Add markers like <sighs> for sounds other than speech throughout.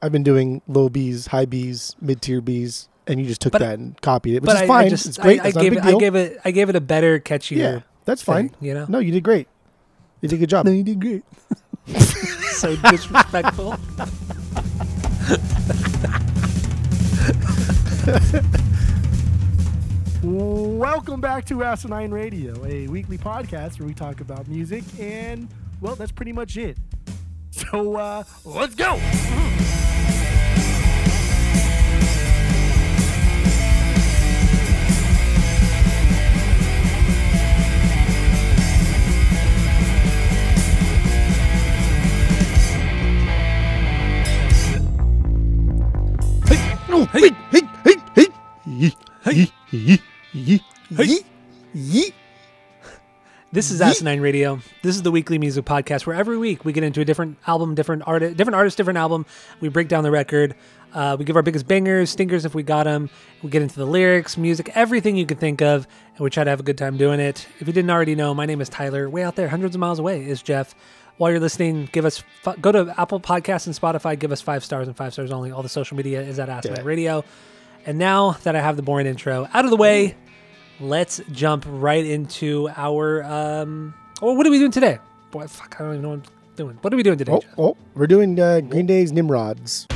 I've been doing low B's, high B's, mid tier B's, and you just took But- that and copied it, which but is I, fine. I just it's great. I, I That's not a gave it, I gave it I gave it a better catchier. yeah, that's fine. thing, you know. No, you did great. You did a good job. <laughs> you did great. <laughs> so disrespectful. Welcome back to Asinine Radio, a weekly podcast where we talk about music, and well, that's pretty much it. So uh, let's go. Oh, hey, hey, hey, hey, Yee, yee, yee, yee, yee, yee. This is. Asinine Radio. This is the weekly music podcast where every week we get into a different album, different artist, different artist, different album. We break down the record. Uh, we give our biggest bangers, stinkers if we got them. We get into the lyrics, music, everything you could think of, and we try to have a good time doing it. If you didn't already know, my name is Tyler. Way out there, hundreds of miles away, is Jeff. While you're listening, give us go to Apple Podcasts and Spotify. Give us five stars and five stars only. All the social media is at Asinine Yeah. Radio. And now that I have the boring intro out of the way, let's jump right into our um well, what are we doing today boy fuck i don't even know what i'm doing what are we doing today Oh, oh, we're doing uh, Green Day's Nimrods.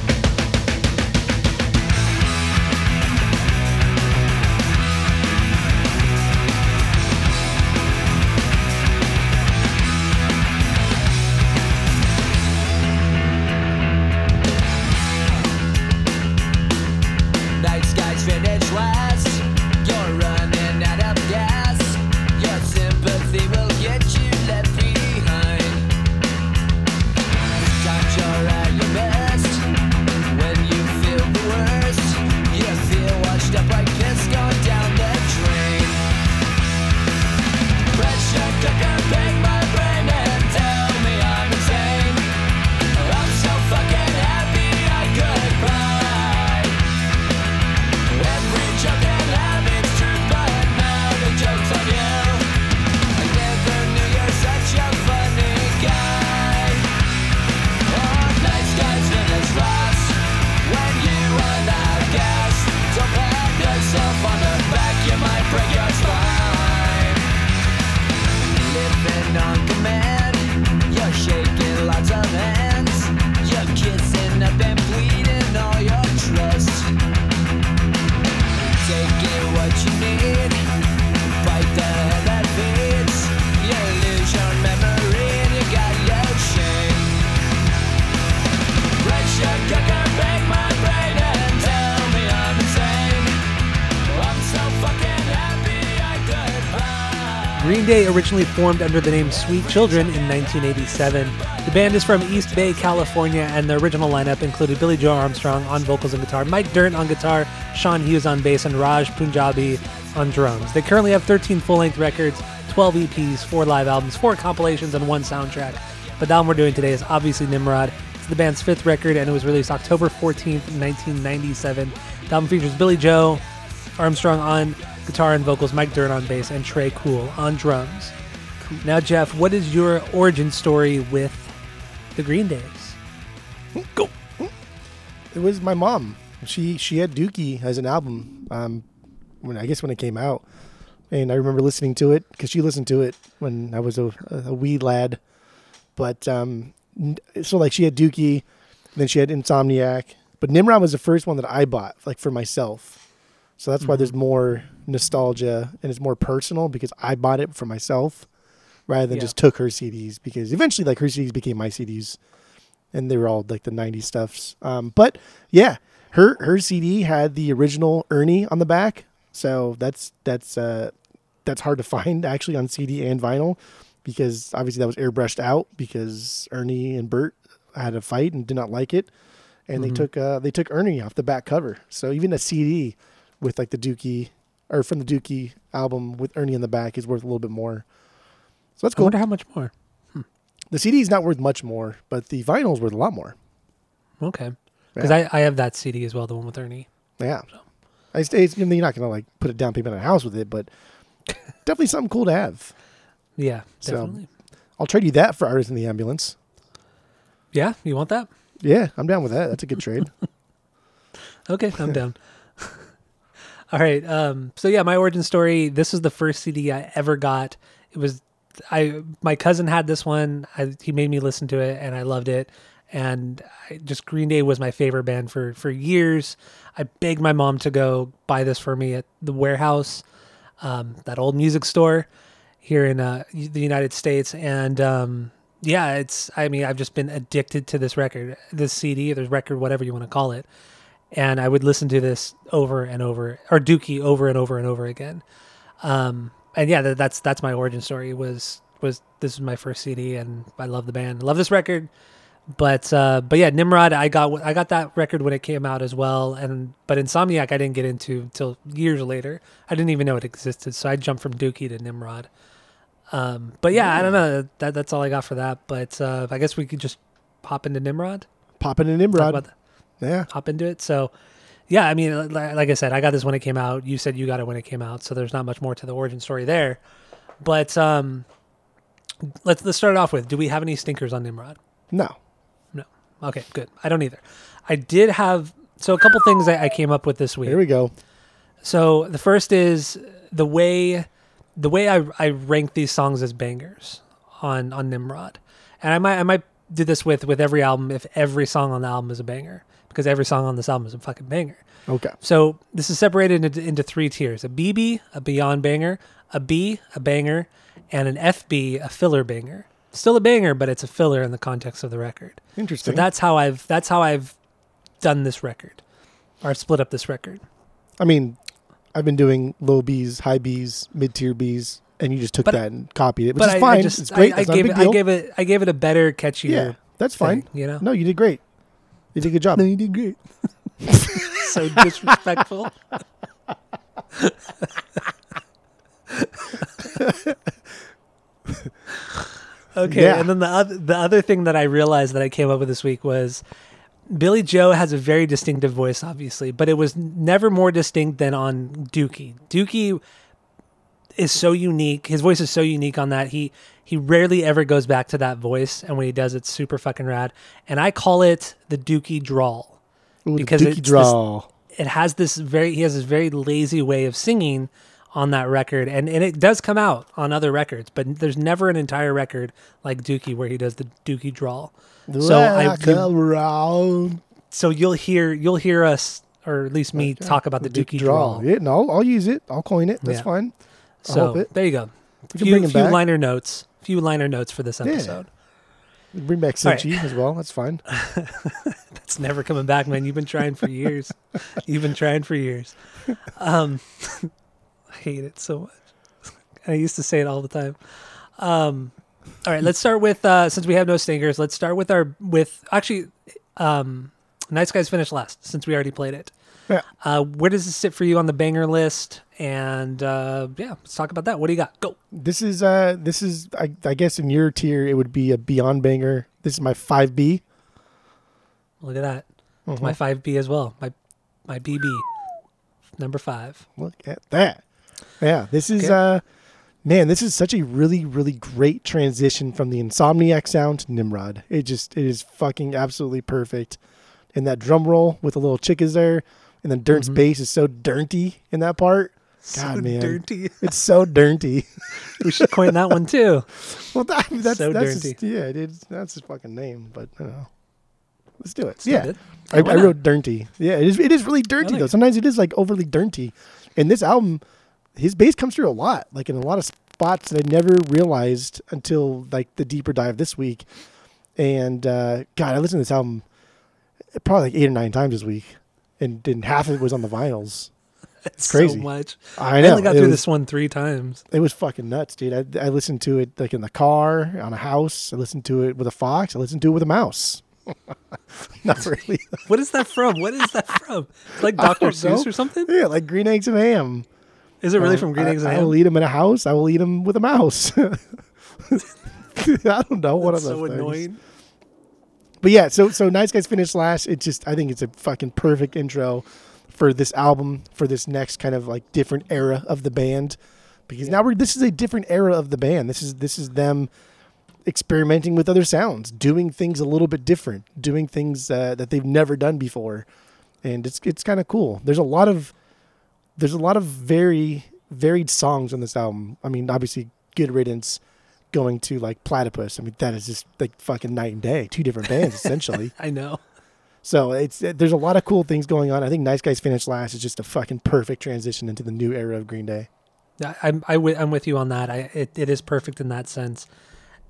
Day originally formed under the name sweet children in 1987 the band is from east bay california and the original lineup included billie joe armstrong on vocals and guitar mike dirnt on guitar sean hughes on bass and raj punjabi on drums. They currently have 13 full-length records 12 eps 4 live albums 4 compilations and 1 soundtrack. But the album we're doing today is obviously nimrod. It's the band's fifth record and it was released october 14th 1997 the album features billie joe Armstrong on guitar and vocals, Mike Dirnt on bass, and Tré Cool on drums. Now, Jeff, what is your origin story with the Green Days? Go. It was my mom. She she had Dookie as an album. Um, when I guess when it came out, and I remember listening to it because she listened to it when I was a, a wee lad. But um, so like she had Dookie, then she had Insomniac. But Nimrod was the first one that I bought, like for myself. So that's why there's more nostalgia and it's more personal because I bought it for myself rather than Yeah. just took her CDs because eventually like her CDs became my CDs and they were all like the 90s stuffs. Um, but yeah, her her CD had the original Ernie on the back. So that's that's uh that's hard to <laughs> find actually on CD and vinyl because obviously that was airbrushed out because Ernie and Bert had a fight and did not like it. And they took uh they took Ernie off the back cover. So even a CD with like the Dookie or from the Dookie album with Ernie in the back is worth a little bit more. So that's I cool. wonder how much more. Hmm. The CD is not worth much more, but the vinyl is worth a lot more. Okay. Because Yeah. I, I have that CD as well, the one with Ernie. Yeah. I it's, you're not gonna like put a down payment on a house with it, but <laughs> definitely something cool to have. Yeah, So- definitely. I'll trade you that for Artist in the Ambulance. yeah, you want that? Yeah, I'm down with that. That's a good trade. <laughs> Okay, I'm <laughs> down. All right. Um, so yeah, my origin story. This is the first CD I ever got. It was I my cousin had this one. I, he made me listen to it, and I loved it. And I, just Green Day was my favorite band for for years. I begged my mom to go buy this for me at the warehouse, um, that old music store here in uh, the United States, and um, yeah, it's. I mean, I've just been addicted to this record, this CD, this record, whatever you want to call it and I would listen to this over and over, or Dookie over and over and over again. Um, and yeah, that, that's that's my origin story. Was was this was my first CD, and I love the band, I love this record. But uh, but yeah, Nimrod, I got I got that record when it came out as well, and but Insomniac I didn't get into until years later. I didn't even know it existed, so I jumped from Dookie to Nimrod. Um, but yeah, I don't know. That that's all I got for that. But uh, I guess we could just pop into Nimrod. Popping in Talk Nimrod. Yeah. hop into it. So, yeah, I mean, li- like I said, I got this when it came out. You said you got it when it came out, so there's not much more to the origin story there. But um, let's let's start off with: Do we have any stinkers on Nimrod? No. No. Okay, good. I don't either. I did have so a couple things I, I came up with this week. Here we go. So the first is the way the way I, I rank these songs as bangers on on Nimrod, and I might I might do this with with every album if every song on the album is a banger because every song on this album is a fucking banger. Okay. So this is separated into, into three tiers: a BB, a Beyond banger, a B, a banger, and an FB, a filler banger. Still a banger, but it's a filler in the context of the record. Interesting. So that's how I've that's how I've done this record, or split up this record. I mean, I've been doing low B's, high B's, mid tier B's, and you just took But- that and copied it, which but is I, fine. I just it's great. I, I That's not a gave it I gave it I gave it a better catchier. yeah, that's fine. thing, you know, No, you did great. You did a good job. No, you did great. <laughs> so disrespectful. okay, Yeah. and then the other the other thing that I realized that I came up with this week was Billie Joe has a very distinctive voice, obviously, but it was never more distinct than on Dookie. Dookie is so unique. His voice is so unique on that. He he rarely ever goes back to that voice, and when he does, it's super fucking rad. And I call it the Dookie drawl Ooh, because Dookie it's this- it has this very he has this very lazy way of singing on that record and, and it does come out on other records but there's never an entire record like dookie where he does the dookie drawl so I around. so you'll hear you'll hear us or at least me talk about the dookie, drawl Yeah, no, I'll use it. I'll coin it. That's Yeah. fine. So there you go We can few, bring him few back. liner notes few liner notes for this Yeah. episode Bring back All right. As well. That's fine. <laughs> it's never coming back man you've been trying for years <laughs> you've been trying for years um <laughs> i hate it so much i used to say it all the time um all right let's start with uh since we have no stinkers let's start with our with actually um nice guys finished last since we already played it Yeah. uh where does this sit for you on the banger list and uh yeah let's talk about that what do you got go This is uh this is I, I guess in your tier it would be a beyond banger. This is my five B. look at that Mm-hmm. my 5b as well my my bb number five Look at that. Yeah, this is Okay. uh man, this is such a really really great transition from the Insomniac sound to Nimrod. It just it is fucking absolutely perfect. And that drum roll with the little chickas there and then Dirnt's Mhm. bass is so dirty in that part. God, man. dirty <laughs> It's so dirty. we should coin that one too well, that, that's So that's dirty. his- yeah, it is. That's his fucking name. But don't know. Let's do it. Yeah. I, I wrote dirty. Yeah, it is. It is really dirty like though. it. Sometimes it is like overly dirty. And this album, his bass comes through a lot, like in a lot of spots that I never realized until like the deeper dive this week. And uh, God, I listened to this album probably like eight or nine times this week, and, and half of it was on the vinyls. <laughs> It's crazy. so much. I I, know only got it through was, this one three times. It was fucking nuts, dude. I, I listened to it like in the car, on a house. I listened to it with a fox. I listened to it with a mouse. <laughs> Not <laughs> really. What is that from? What is that from? It's like Dr. know. Seuss or something? yeah, like green eggs and ham. Is it really Um, from Green I, Eggs and I Ham? will eat them in a house. I will eat them with a mouse. I don't know what That's so things. annoying. But yeah, so so Nice Guys Finish Last. It just I think it's a fucking perfect intro for this album for this next kind of like different era of the band because now we're this is a different era of the band. This is this is them experimenting with other sounds, doing things a little bit different, doing things uh, that they've never done before, and it's it's kind of cool. There's a lot of there's a lot of very varied songs on this album. I mean, obviously, Good Riddance going to like Platypus. I mean, that is just like fucking night and day. Two different bands <laughs> essentially. I know. So it's there's a lot of cool things going on. I think Nice Guys Finish Last is just a fucking perfect transition into the new era of Green Day. I'm I w- I'm with you on that. I it, it is perfect in that sense.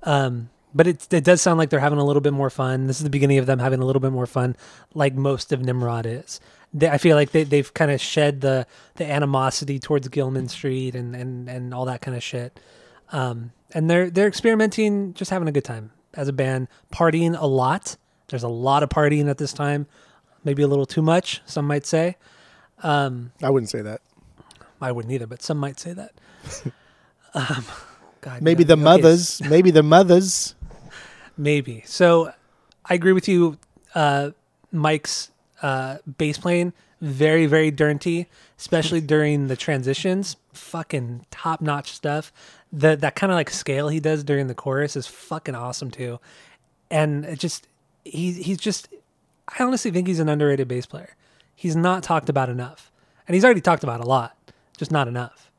Um, but it it does sound like they're having a little bit more fun. This is the beginning of them having a little bit more fun, like most of Nimrod is. They, I feel like they they've kind of shed the the animosity towards Gilman Street and and and all that kind of shit. Um, and they're they're experimenting, just having a good time as a band, partying a lot. There's a lot of partying at this time, maybe a little too much. Some might say. I wouldn't say that. I wouldn't either, but some might say that. <laughs> um, God, Maybe no. the mothers. Maybe the mothers. <laughs> Maybe. So I agree with you. Uh, Mike's uh, bass playing very very dirty, especially <laughs> during the transitions. Fucking top notch stuff. The that kind of like scale he does during the chorus is fucking awesome too. And it just he he's just I honestly think he's an underrated bass player. He's not talked about enough, and he's already talked about a lot, just not enough.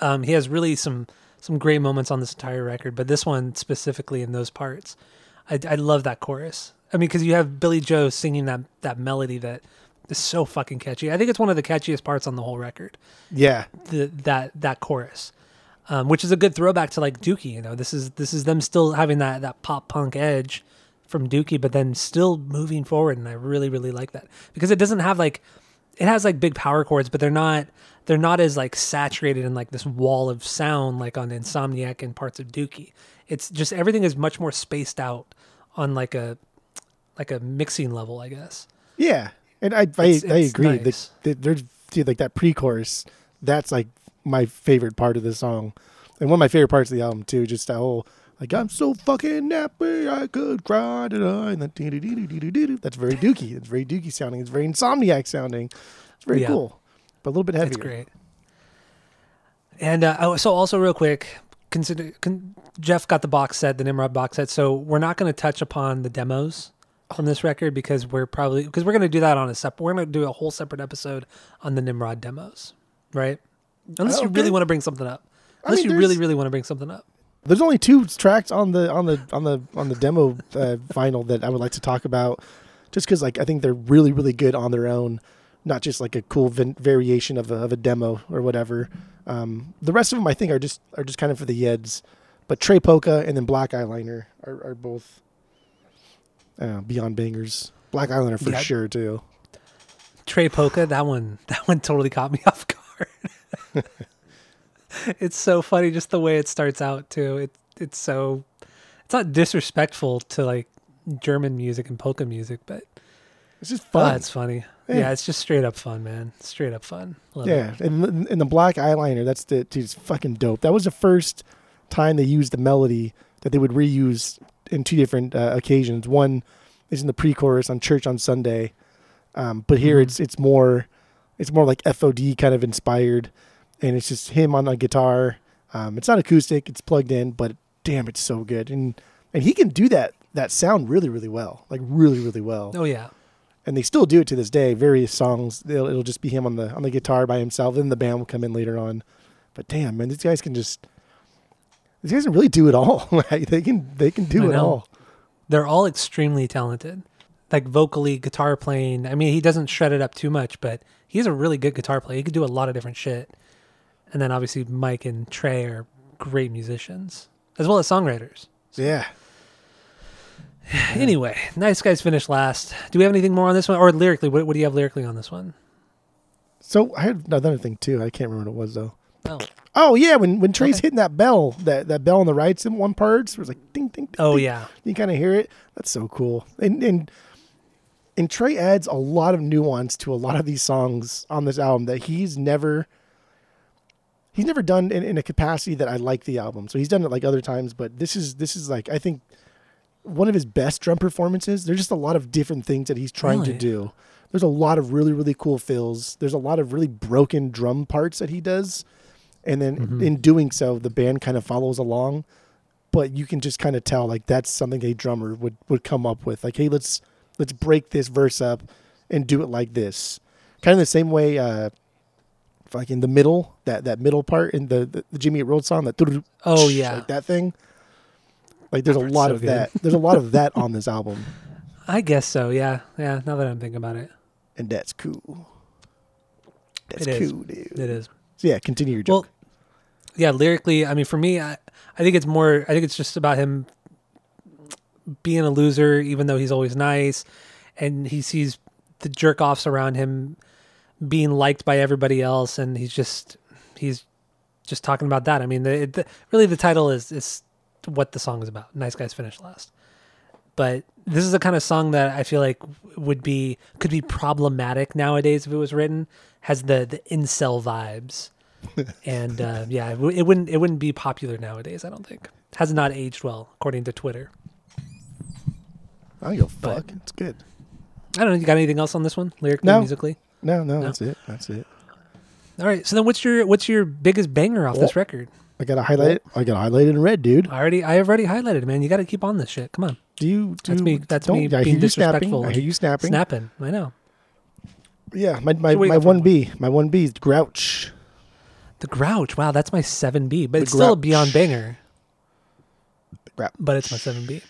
Um, he has really some some great moments on this entire record, but this one specifically in those parts, I, I love that chorus. I mean, because you have Billie Joe singing that that melody that is so fucking catchy. I think it's one of the catchiest parts on the whole record. Yeah. The, that that chorus, um, which is a good throwback to like Dookie. You know, this is this is them still having that that pop punk edge from Dookie, but then still moving forward, and I really really like that because it doesn't have like it has like big power chords, but they're not they're not as like saturated in like this wall of sound like on Insomniac and parts of Dookie. It's just everything is much more spaced out on like a like a mixing level, I guess. Yeah. And I I, It's- I it's agree. nice. That, there's like that pre-chorus. That's like my favorite part of the song, and one of my favorite parts of the album too. Just that whole like I'm so fucking happy I could cry today, and dee-dee-dee-dee-dee-dee-dee. that's very Dookie. It's very Dookie sounding. It's very Insomniac sounding. It's very Yeah. cool, but a little bit heavier. It's great. And uh, oh, so also real quick, consider con- Jeff got the box set, the Nimrod box set. So we're not going to touch upon the demos from this record because we're probably because we're going to do that on a separate. We're going to do a whole separate episode on the Nimrod demos, right? Unless you really want to bring something up. I Unless mean, you really, really want to bring something up. There's only two tracks on the on the on the on the demo uh, vinyl that I would like to talk about, just because like I think they're really really good on their own, not just like a cool vin- variation of a, of a demo or whatever. Um, the rest of them I think are just are just kind of for the yeds, but Trey Polka and then Black Eyeliner are, are both uh, beyond bangers. Black Eyeliner for Yeah. sure too. Trey Polka, that one, <laughs> that one totally caught me off guard. <laughs> it's so funny just the way it starts out too. It it's so it's not disrespectful to like German music and polka music, but It's just oh, fun. it's funny. Yeah. Yeah. it's just straight up fun, man. Straight up fun. Love Yeah, it. and the- and the black eyeliner, that's the dude, it's fucking dope. That was the first time they used the melody that they would reuse in two different uh, occasions. One is in the pre-chorus on Church on Sunday, um, but here Mhm. it's it's more it's more like FOD kind of inspired, and it's just him on the guitar. Um, it's not acoustic; it's plugged in, but damn, it's so good, and and he can do that that sound really really well, like really really well Oh yeah. and they still do it to this day. Various songs, it'll, it'll just be him on the on the guitar by himself. Then the band will come in later on. But damn, man, these guys can just these guys can really do it all. <laughs> Like, they can they can do I it know. all. They're all extremely talented. Like vocally, guitar playing. I mean, he doesn't shred it up too much, but he's a really good guitar player. He could do a lot of different shit. And then obviously Mike and Trey are great musicians as well as songwriters. Yeah. <sighs> Anyway, nice guys finished last. Do we have anything more on this one, or lyrically? What, what do you have lyrically on this one? So I had another thing too. I can't remember what it was though. Oh, Oh yeah, when when Trey's Okay. hitting that bell, that that bell on the right's in one part, it was like ding ding. ding oh ding. yeah, You kind of hear it. That's so cool. And and and Trey adds a lot of nuance to a lot of these songs on this album that he's never he's never done in, in a capacity that I like the album. So he's done it like other times, but this is this is like I think one of his best drum performances. There's just a lot of different things that he's trying to do. There's a lot of really really cool fills. There's a lot of really broken drum parts that he does. And then Mhm. in doing so, the band kind of follows along but you can just kind of tell like that's something a drummer would would come up with. Like, hey, let's let's break this verse up and do it like this. Kind of the same way. uh Fucking the middle, that that middle part in the the, the Jimmy Eat World song, that Oh, yeah. like that thing. Like there's a lot so of good. that. There's a lot of that on this album, <laughs> I guess so. Yeah, yeah. Now that I'm thinking about it, and that's cool. That's It is. cool, dude. it is. So yeah, continue your Well, joke. yeah. Lyrically, I mean, for me, I, I think it's more. I think it's just about him being a loser, even though he's always nice, and he sees the jerk offs around him being liked by everybody else, and he's just he's just talking about that. I mean, the, the, really the title is is what the song is about. Nice guys finish last. But this is the kind of song that I feel like would be could be problematic nowadays if it was written. Has the the incel vibes, <laughs> and uh, yeah, it, it wouldn't it wouldn't be popular nowadays. I don't think has not aged well according to Twitter. I don't give a but- fuck. It's good. I don't know. You got anything else on this one, lyrically, No. musically? No, no, that's it. That's it. All right. So then, what's your what's your biggest banger off this record? I got to highlight it. I got to highlight it in red, dude. I already I have already highlighted it, man. You got to keep on this shit. Come on, Do you? Do That's me- that's don't- me I hear being you snapping. disrespectful I hear you snapping. snapping. I know Yeah, my my, So what do you my got for one B, my one B is Grouch. the Grouch. Wow, that's my seven B, but The it's still a Grouch. beyond banger. Grouch. But it's my seven B.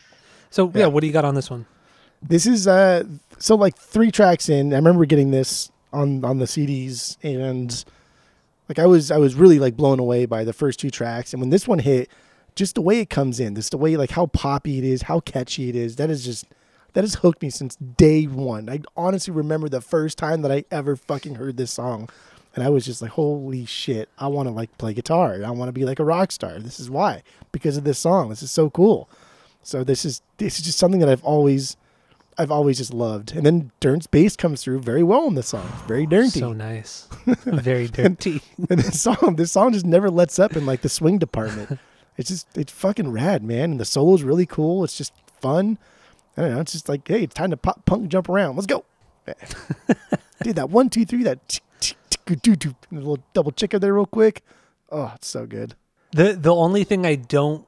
So yeah. Yeah. what do you got on this one? This is uh so like three tracks in. I remember getting this on on the CDs and like I was I was really like blown away by the first two tracks and when this one hit just the way it comes in, just the way like how poppy it is, how catchy it is. That is just that has hooked me since day 1. I honestly remember the first time that I ever fucking heard this song and I was just like holy shit, I want to like play guitar. I want to be like a rock star. This is why because of this song. This is so cool. So this is this is just something that I've always I've always just loved. And then Dirnt's bass comes through very well in this song. It's very dirty. So nice, <laughs> very dirty. <laughs> and this song, this song just never lets up in like the swing department. <laughs> It's just it's fucking rad, man. And the solo's really cool. It's just fun. I don't know. It's just like, hey, it's time to pop punk jump around. Let's go. Dude, that one, two, three, that and little double checker there real quick. Oh, it's so good. The the only thing I don't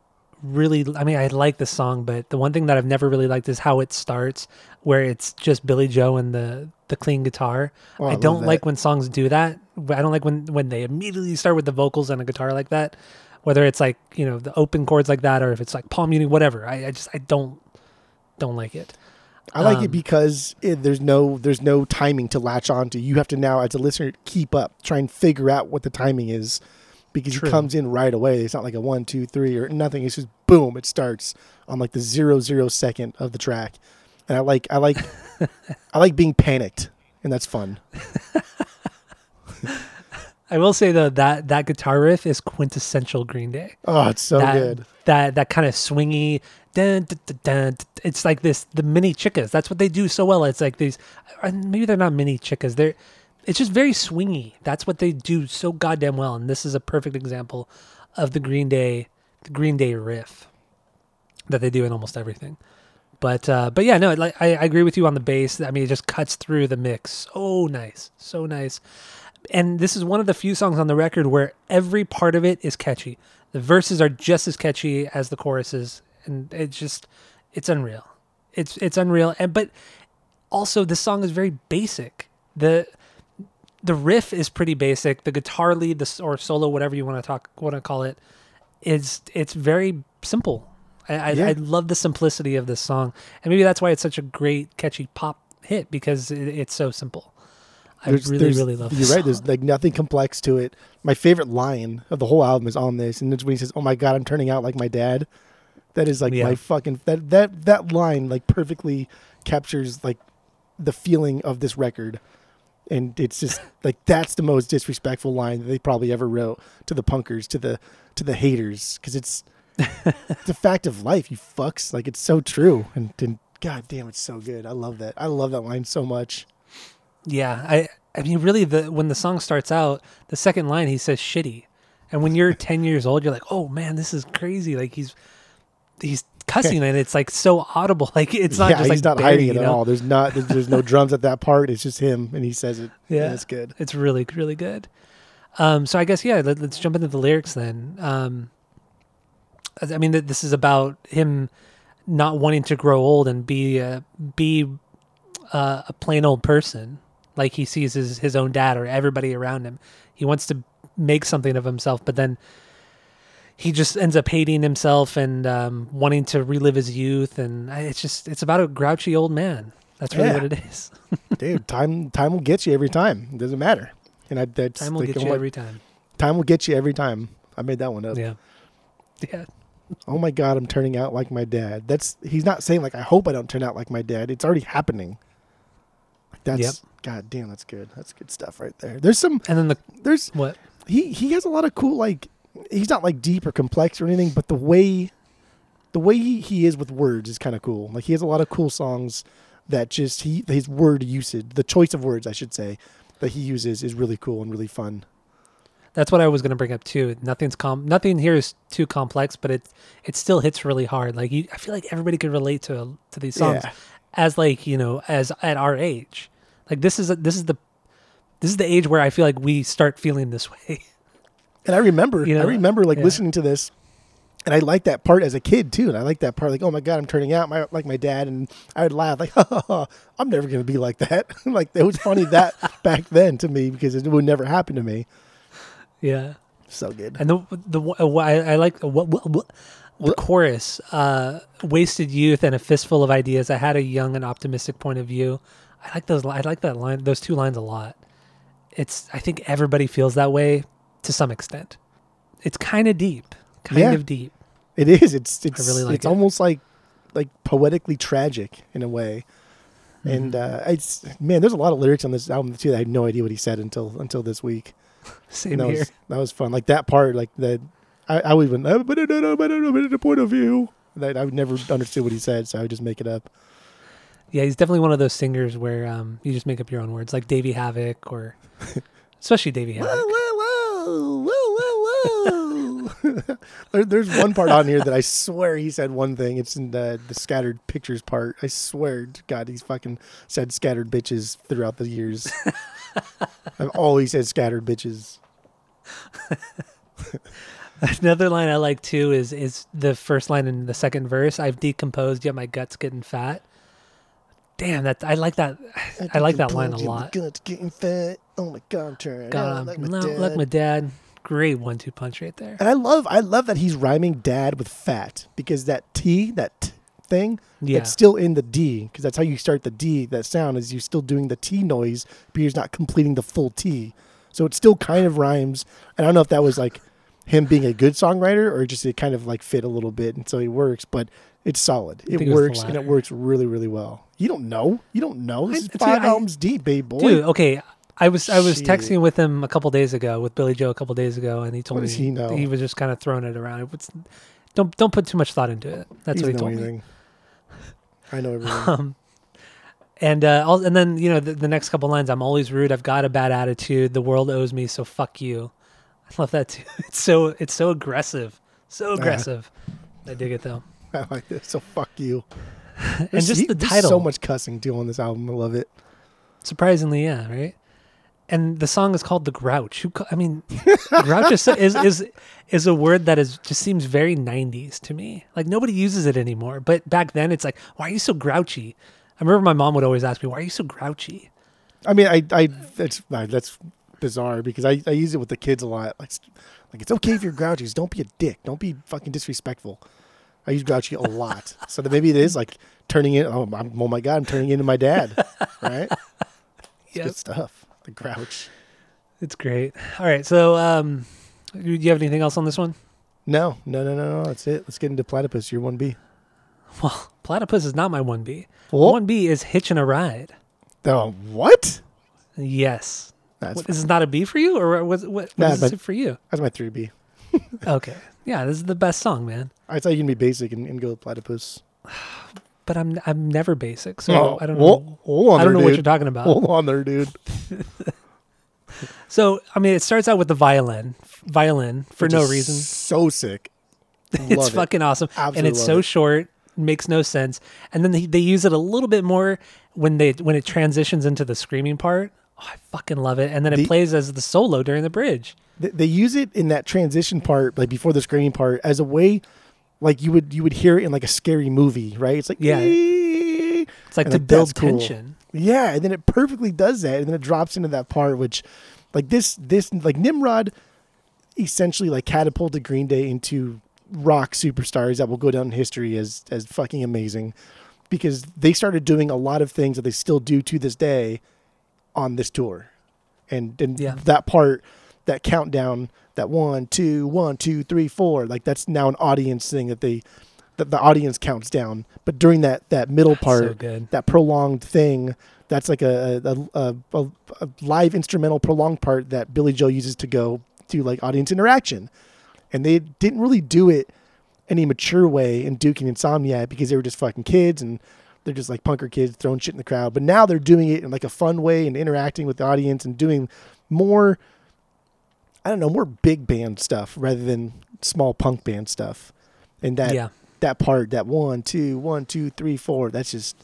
really I mean I like the song, but the one thing that I've never really liked is how it starts, where it's just Billie Joe and the the clean guitar. Oh, I I don't like when songs do that. I don't like when when they immediately start with the vocals and a guitar like that. Whether it's like you know the open chords like that, or if it's like palm muting, whatever. I, I just I don't don't like it. I like Um, it because it, there's no there's no timing to latch onto. You have to now, as a listener, keep up, try and figure out what the timing is, because True. it comes in right away. It's not like a one, two, three, or nothing. It's just boom. It starts on like the zero zero second of the track, and I like I like <laughs> I like being panicked, and that's fun. <laughs> I will say though that that guitar riff is quintessential Green Day. Oh, it's so that, good. That that kind of swingy. Dun, dun, dun, dun, dun. It's like this the mini chickas. That's what they do so well. It's like these. uh, Maybe they're not mini chickas. They're. It's just very swingy. That's what they do so goddamn well. And this is a perfect example of the Green Day, the Green Day riff that they do in almost everything. But uh, but yeah, no, like I, I agree with you on the bass. I mean, it just cuts through the mix. So nice, so nice. And this is one of the few songs on the record where every part of it is catchy. The verses are just as catchy as the choruses, and it's just it's unreal. It's it's unreal. And but also this song is very basic. The the riff is pretty basic. The guitar lead, the or solo, whatever you want to talk, want to call it, is it's very simple. I, I, Yeah. I love the simplicity of this song, and maybe that's why it's such a great, catchy pop hit because it, it's so simple. I There's- really, there's- really love. You're right. There's like nothing complex to it. My favorite line of the whole album is on this, and it's when he says, "Oh my god, I'm turning out like my dad." That is like Yeah. my fucking that that that line like perfectly captures like the feeling of this record, and it's just like that's the most disrespectful line that they probably ever wrote to the punkers, to the to the haters, because it's <laughs> it's a fact of life. You fucks, like it's so true, and, and god damn, it's so good. I love that. I love that line so much. Yeah, I I mean really the when the song starts out, the second line he says shitty. And when you're <laughs> 10 years old, you're like, "Oh man, this is crazy." Like he's he's cussing and it's like so audible. <laughs> Like it's not yeah, just he's like not hiding it you at all. There's not. There's, there's no <laughs> drums at that part. It's just him, and he says it. Yeah. it's good. It's really really good. Um so I guess yeah, let, us jump into the lyrics then. Um I mean, th- this is about him not wanting to grow old and be uh, be uh, a plain old person, like he sees his his own dad or everybody around him. He wants to make something of himself, but then he just ends up hating himself and um, wanting to relive his youth. And it's just it's about a grouchy old man. That's really Yeah. what it is. <laughs> Dude, time time will get you every time. It doesn't matter. And I, that's Time will get you every time. time will get you every time. I made that one up. Yeah, yeah. Oh my god, I'm turning out like my dad. That's he's not saying like I hope I don't turn out like my dad. It's already happening. Like that's Yep. god damn, that's good. That's good stuff right there. There's some And then the there's what? he he has a lot of cool like he's not like deep or complex or anything, but the way the way he, he is with words is kind of cool. Like he has a lot of cool songs that just he his word usage, the choice of words I should say, that he uses is really cool and really fun. That's what I was going to bring up too. Nothing's com. Nothing here is too complex, but it it still hits really hard. Like you, I feel like everybody could relate to to these songs Yeah. as like you know as at our age. Like this is this is the this is the age where I feel like we start feeling this way. <laughs> And I remember, You know, I remember like yeah. listening to this, and I liked that part as a kid too. And I liked that part, like, oh my god, I'm turning out my, like my dad, and I would laugh, like, ha, <laughs> I'm never gonna be like that. <laughs> like it was funny that <laughs> back then to me because it would never happen to me. yeah. So good. And the the uh, I, I like what, what, what the chorus, uh, wasted youth and a fistful of ideas. I had a young and optimistic point of view. I like those. li- I like that line. Those two lines a lot. It's. I think everybody feels that way to some extent. It's kind of deep. Kind Yeah. of deep. It is. It's it's really like it's it. almost like like poetically tragic in a way. And Mm-hmm. uh, it's man, there's a lot of lyrics on this album too. That I had no idea what he said until until this week. <laughs> Same And that here. was that was fun. Like that part, like that. I, I would even but but a point of view that I would never understood what he said, so I would just make it up. Yeah, he's definitely one of those singers where um, you just make up your own words, like Davey Havok or <laughs> especially Davey Havok. Whoa, whoa, whoa, <laughs> whoa, whoa, whoa. there, there's one part on here that I swear he said one thing. It's in the the scattered pictures part. I swear to God, he's fucking said scattered bitches throughout the years. <laughs> I've always said scattered bitches. <laughs> Another line I like too is is the first line in the second verse. I've decomposed, yet my gut's getting fat. Damn, that I like that. I like that line a lot. Getting fat. Oh my God, I'm turning God, I'm like my no, dad. like my dad. Great one-two punch right there. And I love, I love that he's rhyming dad with fat because that T, that t thing, Yeah. that's still in the D because that's how you start the D. That sound is you're still doing the T noise, but you're not completing the full T. So it still kind of rhymes. And I don't know if that was like him being a good songwriter or just it kind of like fit a little bit, and so he works. But it's solid. It it works, and it works really, really well. You don't know. You don't know. This I- is five I- albums deep, babe boy. Dude, okay. I was I was Shit. texting with him a couple days ago with Billie Joe a couple days ago, and he told What me does he know? he was just kind of throwing it around. It was, don't don't put too much thought into it. That's He what he told know me. I know everything. <laughs> Um, and uh, and then you know the, the next couple lines. I'm always rude. I've got a bad attitude. The world owes me, so fuck you. <laughs> I love that too. It's so it's so aggressive, so aggressive. I dig it though. <laughs> I like this. So fuck you. <laughs> And There's- just he- the there's title. So much cussing too on this album. I love it. Surprisingly, yeah, right. And the song is called "The Grouch." Who? I mean, <laughs> grouch is, is is is a word that is just seems very '90s to me. Like nobody uses it anymore. But back then, it's like, why are you so grouchy? I remember my mom would always ask me, "Why are you so grouchy?" I mean, I, I, that's, that's bizarre because I, I use it with the kids a lot. Like, like it's okay if you're grouchy. Just don't be a dick. Don't be fucking disrespectful. I use grouchy a lot. so that maybe it is like turning in. Oh, I'm, oh my god, I'm turning into my dad. Right? It's Yep. good stuff. The grouch. It's great. All right, so um, do you have anything else on this one? No, no, no, no, no. That's it. Let's get into platypus. You're one B. Well, <laughs> platypus is not my one B. One B is hitching a ride. Oh, what? Yes. That's What, this is not a B for you, or was what, what Nah, is but- it for you? that's my three B. <laughs> Okay. Yeah, this is the best song, man. I thought you can be basic and, and go with platypus. <sighs> But I'm I'm never basic, so Oh, I don't whoa, know. Hold on I don't there, know what dude. you're talking about. Hold on there, dude. <laughs> So I mean, it starts out with the violin, violin for no reason. So sick. <laughs> it's it. fucking awesome, and Absolutely it's love so it. short, makes no sense. And then they, they use it a little bit more when they when it transitions into the screaming part. Oh, I fucking love it. And then it The- plays as the solo during the bridge. They, they use it in that transition part, like before the screaming part, as a way like you would you would hear it in like a scary movie, right? It's like Yeah. It's like And, to build that's cool. tension. Yeah, and then it perfectly does that, and then it drops into that part, which, like this, this like Nimrod, essentially like catapulted Green Day into rock superstars that will go down in history as as fucking amazing, because they started doing a lot of things that they still do to this day, on this tour, and and Yeah. that part, that countdown, that one, two, one, two, three, four, like that's now an audience thing that they. That the audience counts down, but during that that middle part, so good. that prolonged thing that's like a a, a, a a live instrumental prolonged part that Billie Joe uses to go to like audience interaction. And they didn't really do it any mature way in Duke and Insomniac because they were just fucking kids and they're just like punker kids throwing shit in the crowd. But now they're doing it in like a fun way and interacting with the audience and doing more I don't know, more big band stuff rather than small punk band stuff. And that yeah. that part, that one, two, one, two, three, four, that's just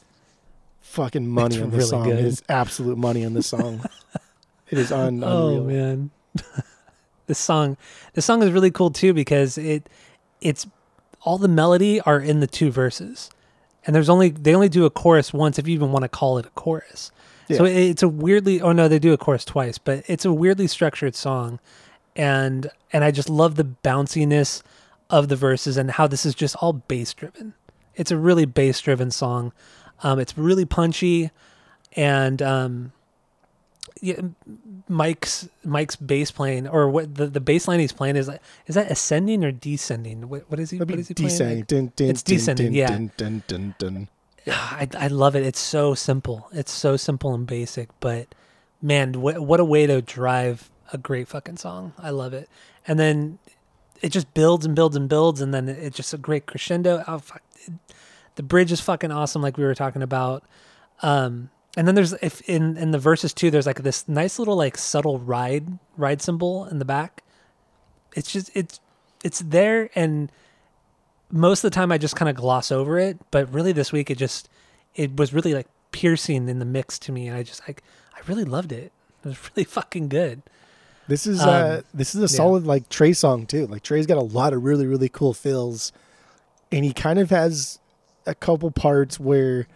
fucking money It's on this really song. good. It is absolute money on this song. <laughs> it is un- Oh man, <laughs> this song, this song is really cool too because it, it's all the melody are in the two verses, and there's only they only do a chorus once if you even want to call it a chorus. So Yeah. it, it's a weirdly oh no they do a chorus twice, but it's a weirdly structured song, and and I just love the bounciness of the verses and how this is just all bass driven. It's a really bass driven song. Um, it's really punchy, and um, yeah, Mike's Mike's bass playing or what the, the bass line he's playing is like is that ascending or descending? What what is he? What is he playing? descending. Like- Dun, dun, It's dun, descending, yeah. dun, dun, dun. <sighs> I I love it. It's so simple. It's so simple and basic, but man, what what a way to drive a great fucking song. I love it. And then it just builds and builds and builds, and then it's just a great crescendo. Oh fuck, the bridge is fucking awesome, like we were talking about. Um, and then there's if in in the verses too, there's like this nice little like subtle ride ride cymbal in the back. It's just it's it's there and most of the time I just kind of gloss over it, but really this week it just it was really like piercing in the mix to me and I just like I really loved it. It was <laughs> really fucking good. This is uh Um, this is a yeah. solid like Trey song too. Like Trey's got a lot of really really cool fills, and he kind of has a couple parts where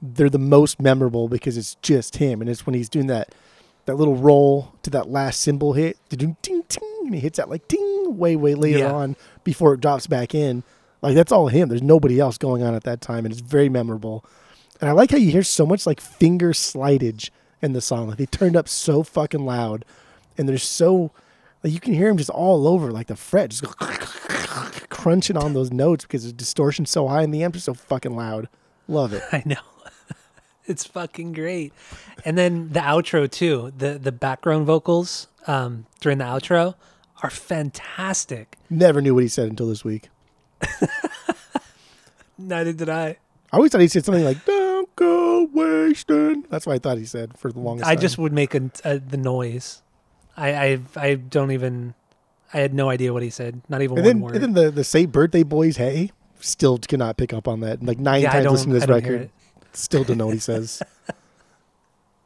they're the most memorable because it's just him, and it's when he's doing that that little roll to that last cymbal hit, ding ding and he hits that like ting way way later Yeah. on before it drops back in. Like that's all him. There's nobody else going on at that time, and it's very memorable. And I like how you hear so much like finger slidage in the song. Like they turned up so fucking loud, and there's so like you can hear him just all over like the fret, just <laughs> crunching on those notes because the distortion's so high and the amps are so fucking loud. Love it. <laughs> I know. <laughs> it's fucking great. And then the outro too. The the background vocals um during the outro are fantastic. Never knew what he said until this week. Neither did I. I always thought he said something like "Don't go wasting." That's what I thought he said for the longest. I time. just would make a, a, the noise. I, I I don't even. I had no idea what he said. Not even and one then word. and then the the say birthday boys hey still cannot pick up on that. Like nine yeah, times listening to this record, still don't know what he says. <laughs>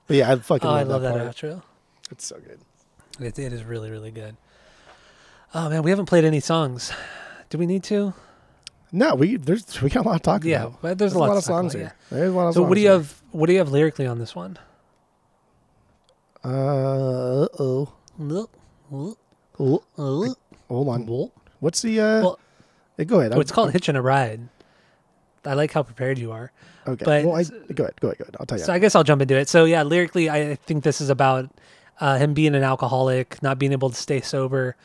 but yeah, I fucking Oh, love, I love that, that, outro. It's so good. It, it is really really good. Oh man, we haven't played any songs. Do we need to? No, we there's we got a lot to talk Yeah, about. but there's a lot of songs about, here. There's a lot of So songs what do you have? What do you have lyrically on this one? Uh oh. Well, hold on. What's the uh? Well, eh, go ahead. it's called hitching a ride. I like how prepared you are. Okay. but- well, I, go ahead. Go ahead. Go ahead. I'll tell you. So I guess I'll jump into it. So yeah, lyrically, I think this is about uh, him being an alcoholic, not being able to stay sober.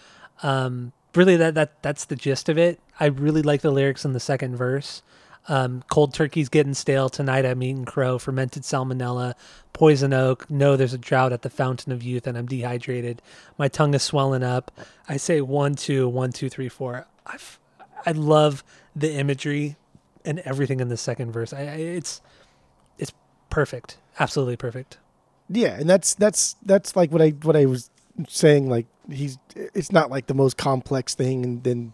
Um, really, that that that's the gist of it. I really like the lyrics in the second verse. Um, cold turkey's getting stale tonight. I'm eating crow, fermented salmonella, poison oak. No, there's a drought at the fountain of youth, and I'm dehydrated. My tongue is swelling up. I say one, two, one, two, three, four. I I love the imagery and everything in the second verse. I, I it's it's perfect, absolutely perfect. yeah, and that's that's that's like what I what I was saying. Like he's it's not like the most complex thing, and then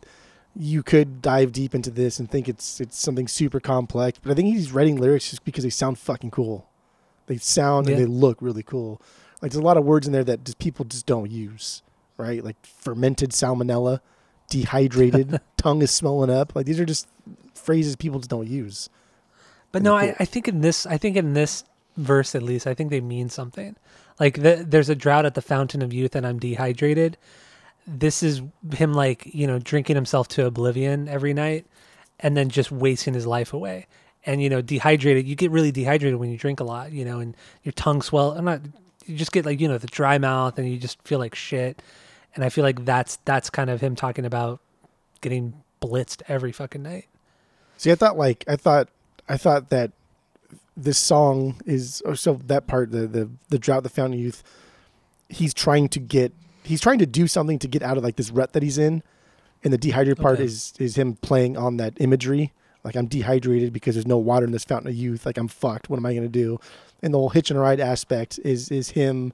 you could dive deep into this and think it's it's something super complex. But I think he's writing lyrics just because they sound fucking cool. They sound Yeah. and they look really cool. Like there's a lot of words in there that just people just don't use, right? Like fermented salmonella. dehydrated, <laughs> tongue is swelling up. Like these are just phrases people just don't use. But no, I, I think in this, I think in this verse at least, I think they mean something. Like the, there's a drought at the fountain of youth, and I'm dehydrated. This is him, like you know, drinking himself to oblivion every night, and then just wasting his life away. And you know, dehydrated. You get really dehydrated when you drink a lot, you know, and your tongue swell. I'm not. You just get like you know the dry mouth, and you just feel like shit. And I feel like that's that's kind of him talking about getting blitzed every fucking night. See, I thought like I thought I thought that this song is oh, so that part the the the drought the fountain youth. He's trying to get he's trying to do something to get out of like this rut that he's in, and the dehydrated part Okay. is is him playing on that imagery. Like I'm dehydrated because there's no water in this fountain of youth. Like I'm fucked. What am I gonna do? And the whole hitch and ride aspect is is him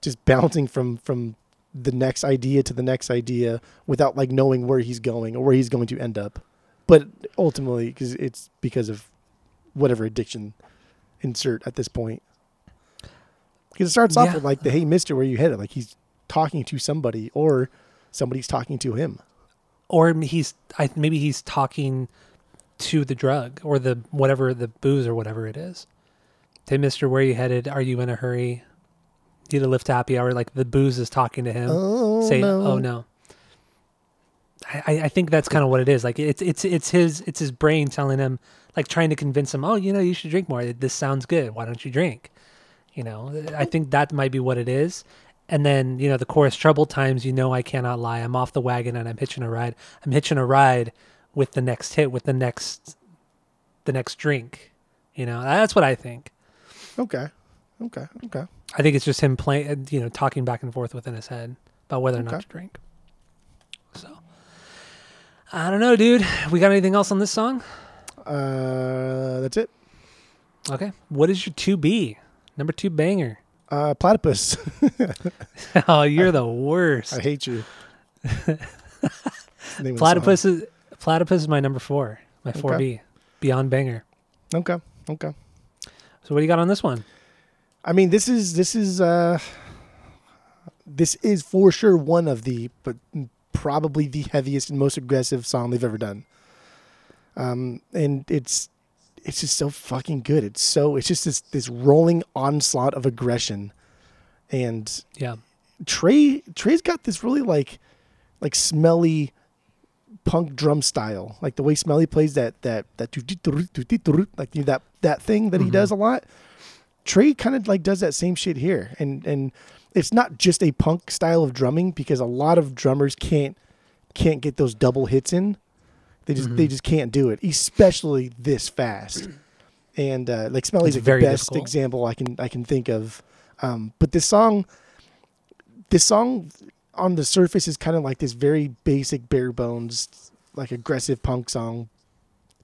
just bouncing from from the next idea to the next idea without like knowing where he's going or where he's going to end up but ultimately because it's because of whatever addiction insert at this point because it starts off Yeah. with like the hey mister where you headed like he's talking to somebody or somebody's talking to him or he's I, maybe he's talking to the drug or the whatever the booze or whatever it is. Hey, Mister, where are you headed? Are you in a hurry? Need a lift happy hour? Like the booze is talking to him. oh Say, no. oh no. I, I- I think that's kind of what it is. Like it's it's it's his it's his brain telling him, like trying to convince him. Oh, you know, you should drink more. This sounds good. Why don't you drink? You know, I think that might be what it is. And then you know the chorus, troubled times. You know, I cannot lie. I'm off the wagon and I'm hitching a ride. I'm hitching a ride with the next hit, with the next, the next drink. You know, that's what I think. okay okay okay I think it's just him playing, you know, talking back and forth within his head about whether or not to drink. So, I don't know, dude. We got anything else on this song? uh that's it Okay. What is your 2B? Number two banger. Uh platypus <laughs> oh, you're the worst. i hate you <laughs> Name of the song. Platypus is, Platypus is my number four, my Okay. 4B. Beyond banger. okay okay So, what do you got on this one? I mean, this is this is uh this is for sure one of the but probably the heaviest and most aggressive song they've ever done. Um and it's it's just so fucking good. It's so it's just this this rolling onslaught of aggression. And Yeah. Tré Tré's got this really like like smelly punk drum style. Like the way Smelly plays that that that like you know, that that thing that he mm-hmm. does a lot. Tré kind of like does that same shit here. And and it's not just a punk style of drumming because a lot of drummers can't can't get those double hits in. They just they just can't do it, especially this fast. <clears throat> And uh, like Smelly's the best difficult. example I can I can think of. Um, but this song, this song on the surface is kind of like this very basic, bare bones, like aggressive punk song,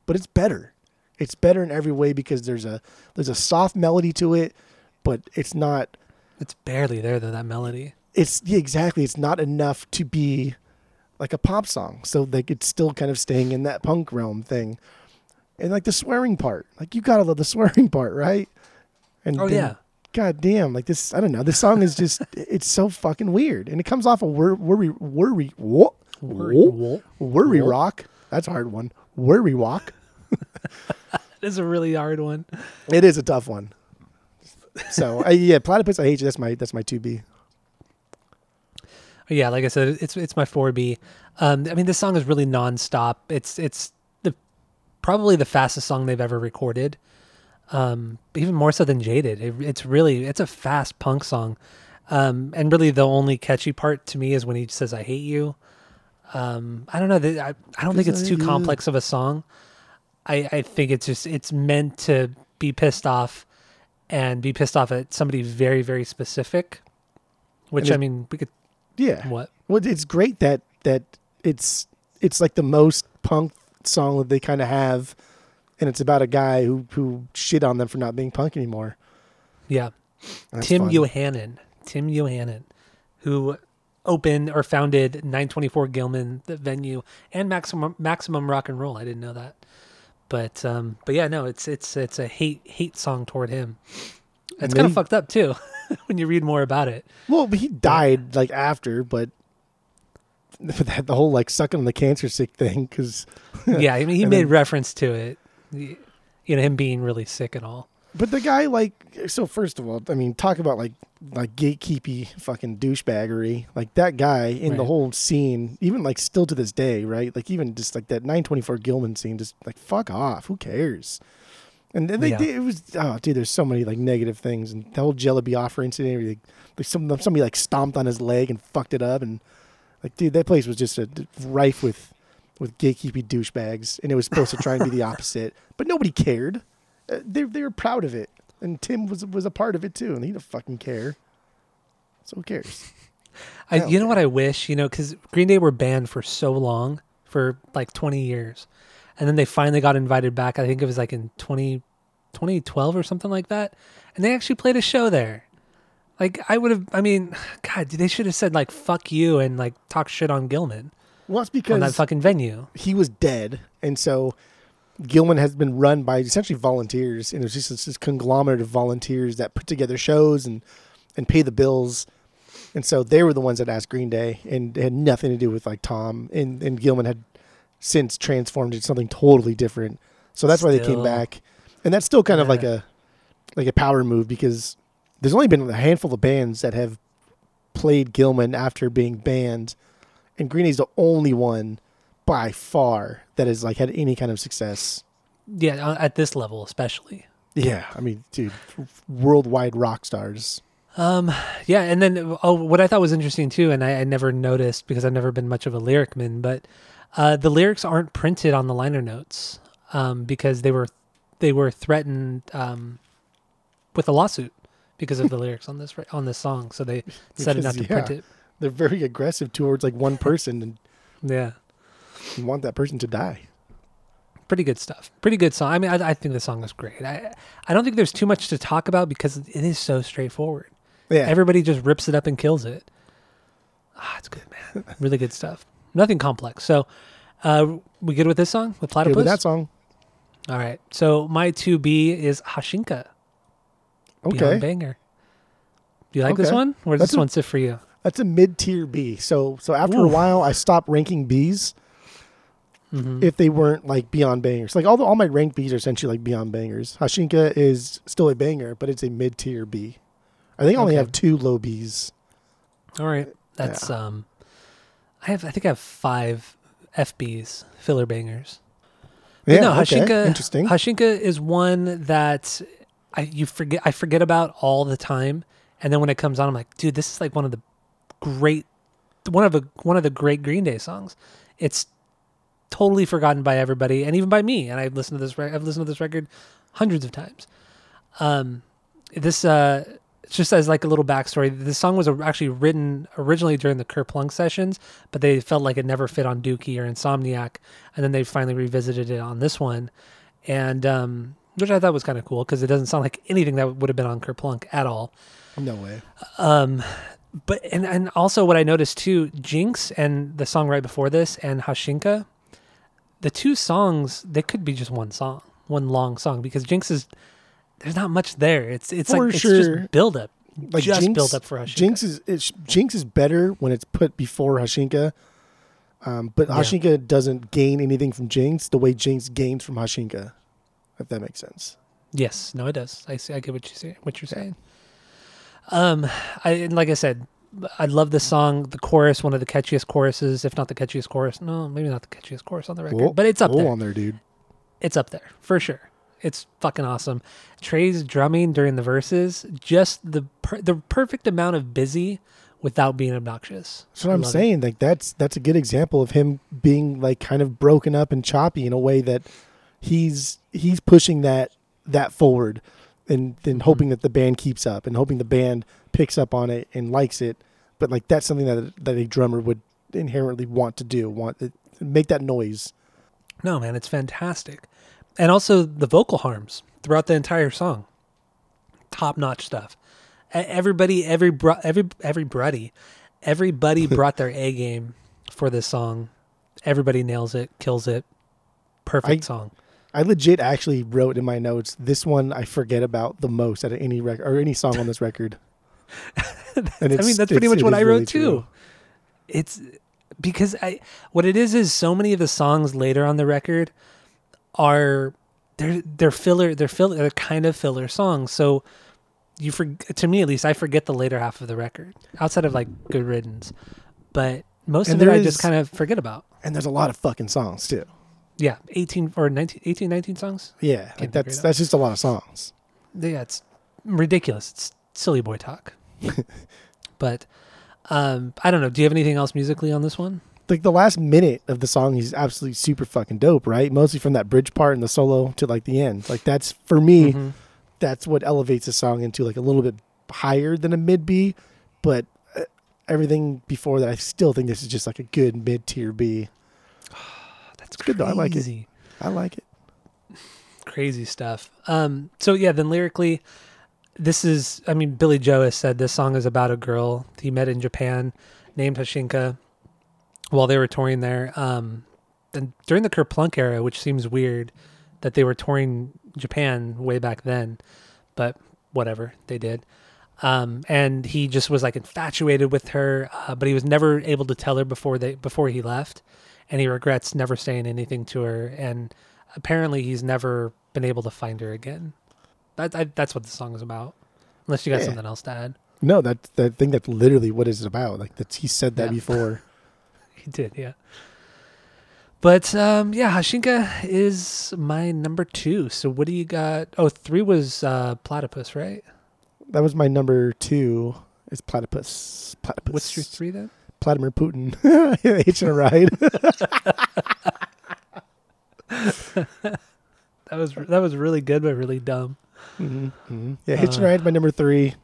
but it's better. It's better in every way because there's a there's a soft melody to it, but it's not. It's barely there, though, that melody. It's yeah, exactly. It's not enough to be like a pop song. So like it's still kind of staying in that punk realm thing. And like the swearing part, like you gotta love the <laughs> swearing part, right? And Oh, then- yeah. God damn, like this, I don't know. This song is just, <laughs> it's so fucking weird. And it comes off a wor- worry, worry, what? Worry- Worry, worry Whoa. rock. That's a hard one. Worry rock. That is a really hard one. It is a tough one. So uh, yeah, platypus. I hate you. That's my that's my two B. Yeah, like I said, it's it's my four B. Um, I mean, this song is really nonstop. It's it's the probably the fastest song they've ever recorded. Um, even more so than Jaded. It, it's really it's a fast punk song. Um, and really the only catchy part to me is when he says "I hate you." Um, I don't know. I, I don't think it's too complex of a song. I I think it's just it's meant to be pissed off and be pissed off at somebody very very specific. Which I mean, we could Yeah. what Well, it's great that that it's it's like the most punk song that they kind of have, and it's about a guy who who shit on them for not being punk anymore. Yeah. That's Tim fun. Yohannan. Tim Yohannan, who opened or founded 924 Gilman, the venue, and Maximum Maximum Rock and Roll. I didn't know that. But um but yeah, no, it's it's it's a hate hate song toward him. It's kind of fucked up too <laughs> <laughs> when you read more about it. Well, he died like after, but <laughs> that the whole like sucking on the cancer sick thing because <laughs> yeah, I mean, he made then- reference to it. You know, him being really sick and all. But the guy, like, so first of all, I mean, talk about like like gatekeepy fucking douchebaggery. Like that guy in the whole scene, even like still to this day, right? Like even just like that 924 Gilman scene, just like fuck off. Who cares? And then they, Yeah. they- it was oh dude, there's so many like negative things, and the whole Jello Biafra incident, everything. Like some somebody like stomped on his leg and fucked it up, and like dude, that place was just a, rife with with gatekeepy douchebags, and it was supposed to try and be the <laughs> opposite, but nobody cared. Uh, they they were proud of it, and Tim was was a part of it too, and he didn't fucking care. So who cares? I, don't you know what I wish, you know, because Green Day were banned for so long, for like 20 years. And then they finally got invited back. I think it was like in 20, 2012 or something like that. And they actually played a show there. Like, I would have, I mean, <sighs> God, they should have said, like, fuck you and, like, talk shit on Gilman Well, it's on that fucking venue. he was dead, and so Gilman has been run by essentially volunteers, and it was just this, this conglomerate of volunteers that put together shows and and pay the bills, and so they were the ones that asked Green Day, and it had nothing to do with like Tom, and and Gilman had since transformed into something totally different, so that's why they came back, and that's still kind of like a like a power move because there's only been a handful of bands that have played Gilman after being banned, and Green Day's the only one by far that has like had any kind of success. Yeah, uh, at this level, especially. Yeah, I mean, dude, worldwide rock stars. Um, yeah, and then oh, what I thought was interesting too, and I, I never noticed because I've never been much of a lyric man, but uh, the lyrics aren't printed on the liner notes um, because they were they were threatened um, with a lawsuit because of the <laughs> lyrics on this on this song, so they decided not to Because, print it. They're very aggressive towards like one person and Yeah, you want that person to die. pretty good stuff. Pretty good song. I mean, I, I think the song is great. I I don't think there's too much to talk about because it is so straightforward. Yeah, Everybody just rips it up and kills it. Ah, it's good, man. <laughs> really good stuff. Nothing complex. So, uh, we good with this song with Good platypus? with that song. All right. So my two B is Haushinka. Beyond Okay, banger. Do you like this one, or does this a- one sit for you? that's a mid tier B. So so after a while, I stopped ranking Bs Mhm. if they weren't like beyond bangers. Like all the, all my ranked Bs are essentially like beyond bangers. Haushinka is still a banger, but it's a mid tier B. I think I only Okay. have two low Bs. All right. That's um. I have. I think I have five FBs filler bangers. But Yeah, no, okay. Haushinka. Interesting. Haushinka is one that I you forget. I forget about all the time, and then when it comes on, I'm like, dude, this is like one of the great, one of a one of the great Green Day songs. It's totally forgotten by everybody, and even by me. And I've listened to this. Re- I've listened to this record hundreds of times. Um, this uh, just as like a little backstory, this song was actually written originally during the Kerplunk sessions, but they felt like it never fit on Dookie or Insomniac, and then they finally revisited it on this one, and um, which I thought was kind of cool because it doesn't sound like anything that would have been on Kerplunk at all. No way. Um, but and and also what I noticed too, Jinx and the song right before this and Haushinka, the two songs they could be just one song, one long song because Jinx is there's not much there. It's it's For like it's just build up, Like just Jinx, build up for Haushinka. Jinx is it's, Jinx is better when it's put before Haushinka. Um, but Yeah. Haushinka doesn't gain anything from Jinx the way Jinx gains from Haushinka, if that makes sense. Yes, no, it does. I see. I get what you say. What you're saying. Um, I and like I said, I love this song. The chorus, one of the catchiest choruses, if not the catchiest chorus. No, maybe not the catchiest chorus on the record, but it's up there. on there, dude. It's up there for sure. It's fucking awesome. Tré's drumming during the verses, just the per- the perfect amount of busy without being obnoxious. That's what I I'm love it. saying. Like that's that's a good example of him being like kind of broken up and choppy in a way that he's he's pushing that that forward and Mm-hmm. then hoping that the band keeps up and hoping the band picks up on it and likes it. But like that's something that that a drummer would inherently want to do, want to make that noise. No, man, it's fantastic. And also the vocal harms throughout the entire song. Top notch stuff. Everybody, every bro- every every buddy, everybody <laughs> brought their A game for this song. Everybody nails it, kills it. Perfect I- song. I legit actually wrote in my notes this one I forget about the most out of any record or any song on this record. <laughs> And I mean, that's pretty much what I really wrote true. too. It's because I what it is is so many of the songs later on the record are they're they're filler they're filler they're kind of filler songs. So you for to me at least I forget the later half of the record outside of like Good Riddance, but most And of it I just kind of forget about. And there's a lot of fucking songs too. Yeah, 18 or 19, 18, 19 songs. Yeah, like that's that's just a lot of songs. Yeah, it's ridiculous. It's silly boy talk. <laughs> but um, I don't know. Do you have anything else musically on this one? Like the last minute of the song is absolutely super fucking dope, right? Mostly from that bridge part and the solo to like the end. Like that's for me, Mhm. that's what elevates the song into like a little bit higher than a mid B, but uh, everything before that, I still think this is just like a good mid tier B. <sighs> That's good though. I like it. I like it. Crazy stuff. Um, so yeah, then lyrically, this is. I mean, Billie Joe has said this song is about a girl he met in Japan named Haushinka while they were touring there. Um, and during the Kerplunk era, which seems weird that they were touring Japan way back then, but whatever they did. Um, and he just was like infatuated with her, uh, but he was never able to tell her before they before he left, and he regrets never saying anything to her. And apparently, he's never been able to find her again. That I, that's what the song is about. Unless you got Yeah. something else to add, No, that that I think that's literally what it's about. Like that he said that Yeah. before. <laughs> he <laughs> did, yeah. But um, yeah, Haushinka is my number two. So what do you got? Oh, three was uh, platypus, right? That was my number two. Is platypus. Platypus. What's your three then? Vladimir Putin <laughs> hitching a ride. <laughs> That was that was really good, but really dumb. hmm Yeah, hitching Uh, a ride. My number three.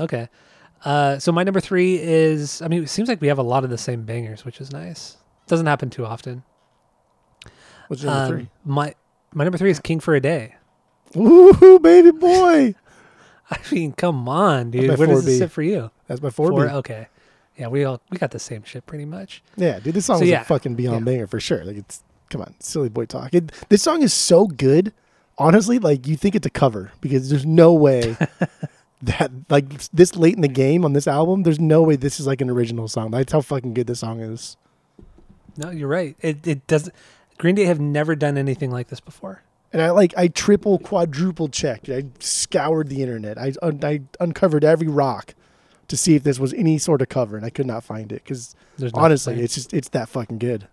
Okay. Uh, so my number three is, I mean, it seems like we have a lot of the same bangers, which is nice. Doesn't happen too often. What's your number Um, My my number three is King for a Day. Ooh, baby boy. <laughs> I mean, come on, dude. Where does this 4B. sit for you? That's my four. Four? B. Okay. Yeah, we all we got the same shit pretty much. Yeah, dude, this song So, is yeah. a fucking beyond Yeah. banger for sure. Like it's come on, silly boy talk. It, this song is so good. Honestly, like you think it's a cover because there's no way <laughs> that like this late in the game on this album, there's no way this is like an original song. That's how fucking good this song is. No, you're right. It it doesn't. Green Day have never done anything like this before. And I like I triple quadruple checked. I scoured the internet. I un- I uncovered every rock to see if this was any sort of cover, and I could not find it because honestly, it's just it's that fucking good.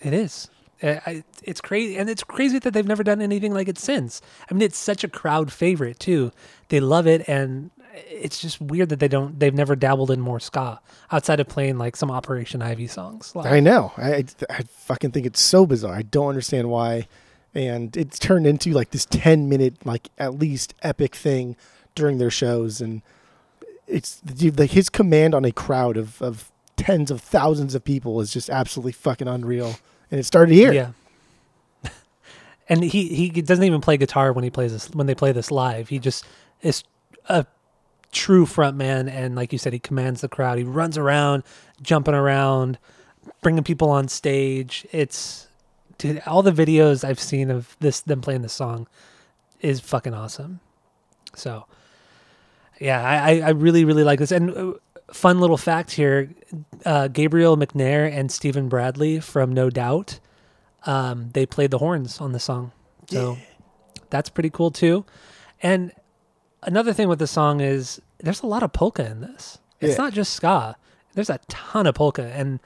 It is. Eh, I, it's crazy, and it's crazy that they've never done anything like it since. I mean, it's such a crowd favorite too. They love it, and it's just weird that they don't. They've never dabbled in more ska outside of playing like some Operation Ivy songs. live. I know. I, I fucking think it's so bizarre. I don't understand why, and it's turned into like this ten minute like at least epic thing during their shows, and it's like his command on a crowd of of tens of thousands of people is just absolutely fucking unreal. And it started here. Yeah. <laughs> and he he doesn't even play guitar when he plays this when they play this live. He just is a true front man and like you said he commands the crowd. He runs around, jumping around, bringing people on stage. It's dude, all the videos I've seen of this them playing this song is fucking awesome. So yeah, I, I- really, really like this. And uh, fun little fact here uh, Gabrial McNair and Stephen Bradley from No Doubt, um, they played the horns on the song. So that's pretty cool too. And another thing with the song is there's a lot of polka in this. It's Yeah. not just ska. There's a ton of polka, and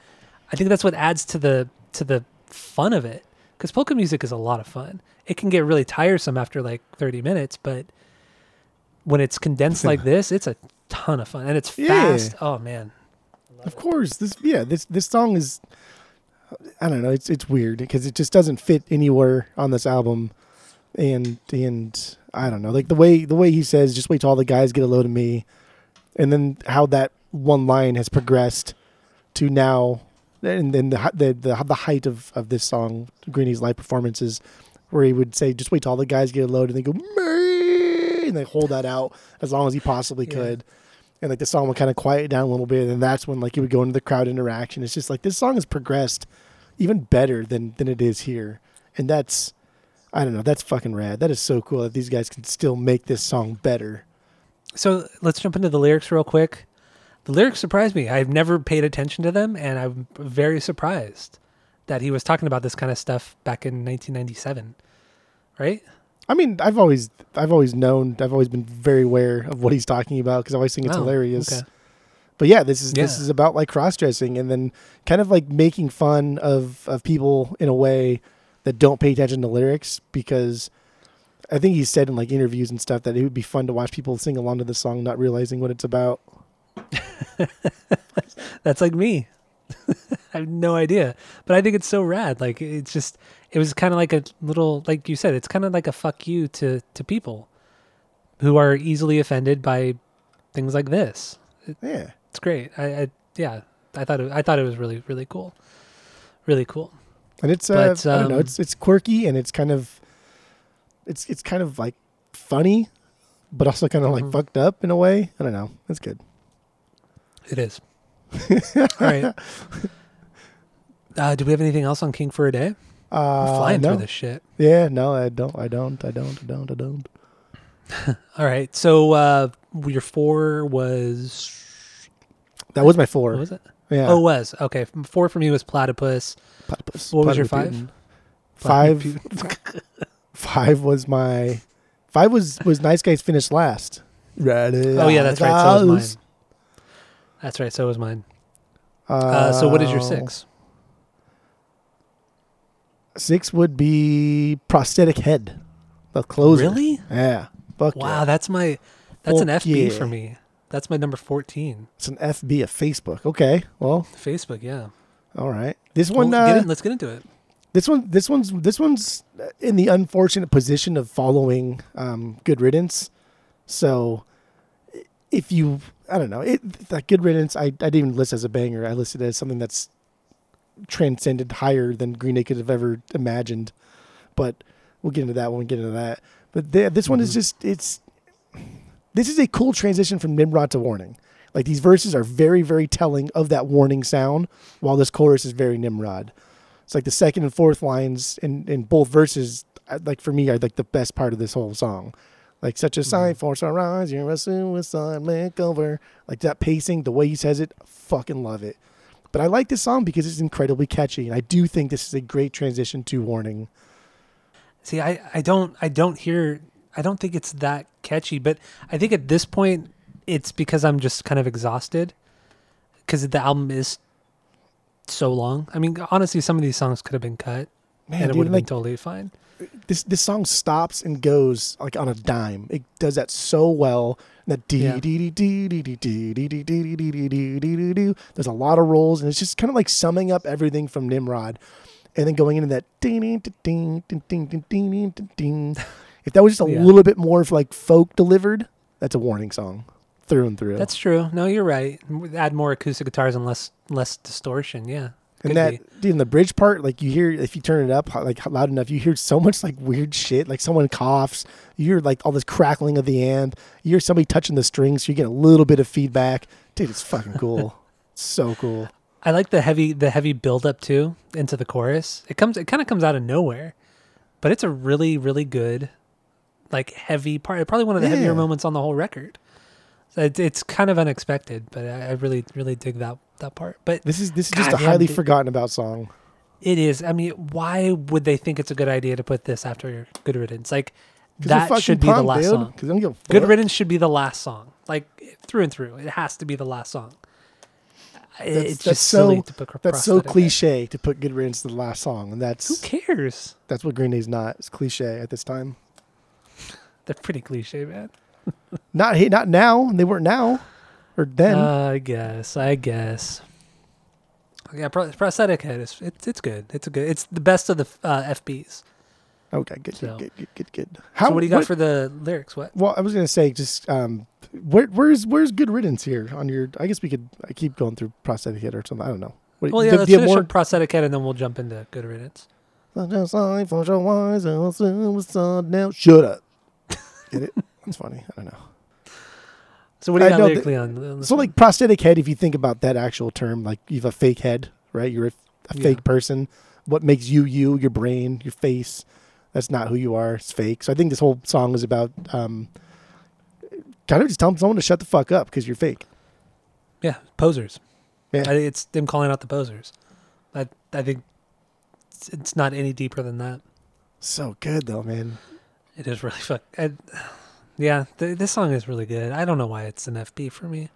I think that's what adds to the to the fun of it. Because polka music is a lot of fun. It can get really tiresome after like 30 minutes, but when it's condensed like this, it's a ton of fun and it's Yeah. fast. Oh man, Of course, this yeah this this song is I don't know it's it's weird because it just doesn't fit anywhere on this album, and and I don't know like the way the way he says just wait till all the guys get a load of me, and then how that one line has progressed to now and then the the the, the height of of this song Green Day's live performances where he would say just wait till all the guys get a load and they go and they hold that out as long as he possibly Yeah. could and like the song would kind of quiet down a little bit, and that's when like he would go into the crowd interaction. It's just like this song has progressed even better than than it is here, and that's I don't know, that's fucking rad. That is so cool that these guys can still make this song better. So let's jump into the lyrics real quick. the lyrics surprised me. I've never paid attention to them, and I'm very surprised that he was talking about this kind of stuff back in 1997. Right? I mean, I've always, I've always known, I've always been very aware of what he's talking about because I always think it's Oh, hilarious. okay. But yeah, this is this is about like cross dressing and then kind of like making fun of of people in a way that don't pay attention to lyrics because I think he said in like interviews and stuff that it would be fun to watch people sing along to the song, not realizing what it's about. <laughs> That's like me. <laughs> I have no idea, but I think it's so rad. Like it's just, it was kind of like a little, like you said, it's kind of like a fuck you to to people who are easily offended by things like this. Yeah. It's great. I, I yeah, I thought it, I thought it was really really cool, really cool. And it's uh, But, I don't know, um, it's it's quirky and it's kind of it's it's kind of like funny, but also kind of like Mhm. fucked up in a way. I don't know. It's good. It is. All right. <laughs> Uh, do we have anything else on King for a Day? We're Uh, flying no. through this shit. Yeah, no, I don't. I don't. I don't. I don't. I don't. <laughs> All right. So uh, your four was That was my four. what was it? Yeah. Oh, it was okay. Four for me was platypus. platypus. what was your Platypus five? Five. <laughs> Five was my. Five was was nice guys finished last. Right. Oh yeah, that's right. So was mine. That's right. So was mine. Uh, so what is your Uh, six? Six would be prosthetic head. The closer. Really? Yeah. Fuck Wow, yeah. that's my that's an FB yeah. for me. That's my number fourteen. It's an FB of Facebook. Okay. Well, Facebook, yeah. all right. This Well, one. get uh, in, let's get into it. This one, this one's, this one's in the unfortunate position of following um, Good Riddance. So, if you, I don't know, it that Good Riddance, I, I didn't even list as a banger. I listed it as something that's transcended higher than Green Day could have ever imagined. But we'll get into that when we get into that. But the, this one is Mhm. just, it's, this is a cool transition from Nimrod to Warning. Like these verses are very, very telling of that warning sound, while this chorus is very Nimrod. It's like the second and fourth lines in, in both verses, uh, like for me, are like the best part of this whole song. Like such a sign for sunrise, you're a suicide makeover. Like that pacing, the way he says it, fucking love it. But I like this song because it's incredibly catchy, and I do think this is a great transition to Warning. See, I, I don't I don't hear I don't think it's that catchy, but I think at this point it's because I'm just kind of exhausted because the album is so long. I mean, honestly, some of these songs could have been cut Man, and it would have like been totally fine. this this song stops and goes like on a dime. It does that so well. That dee dee dee dee dee dee dee dee dee dee dee dee dee dee. There's a lot of rolls, and it's just kind of like summing up everything from Nimrod, and then going into that ding ding ding ding ding ding ding ding ding ding. If that was just a Yeah. little bit more of like folk delivered, that's a warning song through and through. That's true. No, you're right. Add more acoustic guitars and less less distortion. Yeah. And could that be. dude, in the bridge part, like you hear if you turn it up like loud enough, you hear so much like weird shit. Like someone coughs, you hear like all this crackling of the amp. You hear somebody touching the strings, so you get a little bit of feedback. Dude, it's fucking cool. <laughs> so cool. I like the heavy the heavy build up too into the chorus. It comes it kind of comes out of nowhere, but it's a really really good like heavy part. Probably one of the heavier moments on the whole record. So it, it's kind of unexpected, but I, I really really dig that that part. But This is this is just a highly dude. forgotten about song. it is. I mean, why would they think it's a good idea to put this after Good Riddance? Like that should be the last dude. song. 'Cause I don't give a Good. Riddance should be the last song, like through and through. It has to be the last song. That's- it's that's just so- silly to put That's so cliche to put Good Riddance to the last song, and that's Who cares? that's what Green Day's not. It's cliche at this time. They're pretty cliche, man. <laughs> Not he- not now. They weren't now, or then. Uh, I guess. I guess. Yeah, pro- prosthetic head is it's it's good. It's a good. It's the best of the uh, FBs. okay, good, so- good, good, good, good, good. so what do you got for the lyrics? What? Well, I was gonna say just um, where where's where's good riddance here on your? I guess we could. I keep going through prosthetic head or something. I don't know. What, Well, yeah. do- let's do you have finish more? prosthetic head, and then we'll jump into good riddance. Just like for your wise and suicide now. Shut up. Get it? <laughs> That's funny. I don't know. So what do you got lyrically on? on So one? like prosthetic head, if you think about that actual term, like you have a fake head, right? You're a, a Yeah. fake person. What makes you you? Your brain, your face. That's not who you are. It's fake. So I think this whole song is about um, kind of just telling someone to shut the fuck up because you're fake. Yeah, posers. Yeah. I, it's them calling out the posers. I I think it's, it's not any deeper than that. So good though, man. It is really fuck. I, yeah, th- this song is really good. I don't know why it's an FB for me.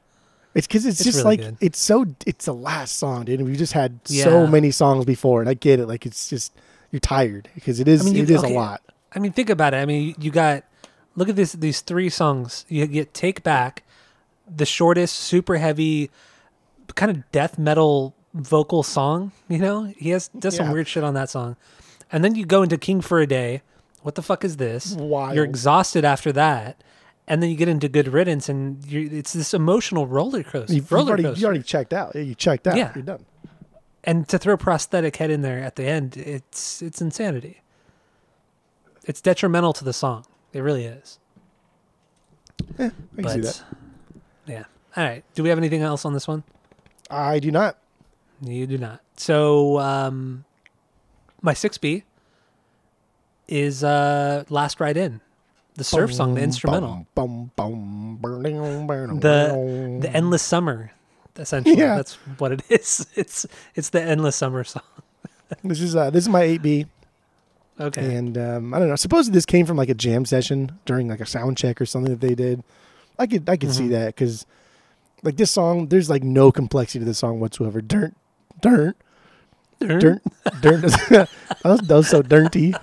It's because it's, It's just really like good. it's so it's the last song, dude. And we just had so many songs before, and I get it. Like it's just you're tired because it is I mean, you- it is okay. a lot. I mean, think about it. I mean, you got look at this these three songs. You get Take Back, the shortest, super heavy, kind of death metal vocal song. You know, he has does some weird shit on that song, and then you go into King for a Day. What the fuck is this? Wild. You're exhausted after that, and then you get into Good Riddance, and it's this emotional roller coaster. You've, roller already coaster. you already checked out. Yeah, you checked out. Yeah. You're done. and to throw prosthetic head in there at the end, it's it's insanity. It's detrimental to the song. It really is. Yeah, I can see that. yeah. All right. Do we have anything else on this one? I do not. You do not. So um my 6B is uh Last Ride In. The surf song, the instrumental. Boom, boom, boom, burning, burning, The the endless summer essentially. Yeah. That's what it <laughs> is. It's it's the endless summer song. This is uh, this is my 8B, Okay. and um, I don't know. Supposedly this came from like a jam session during like a sound check or something that they did. I could I could Mm-hmm. see that because like this song, there's like no complexity to the song whatsoever. Dirt, dirt, dirt, dirt. <laughs> that, was, that was so dirty.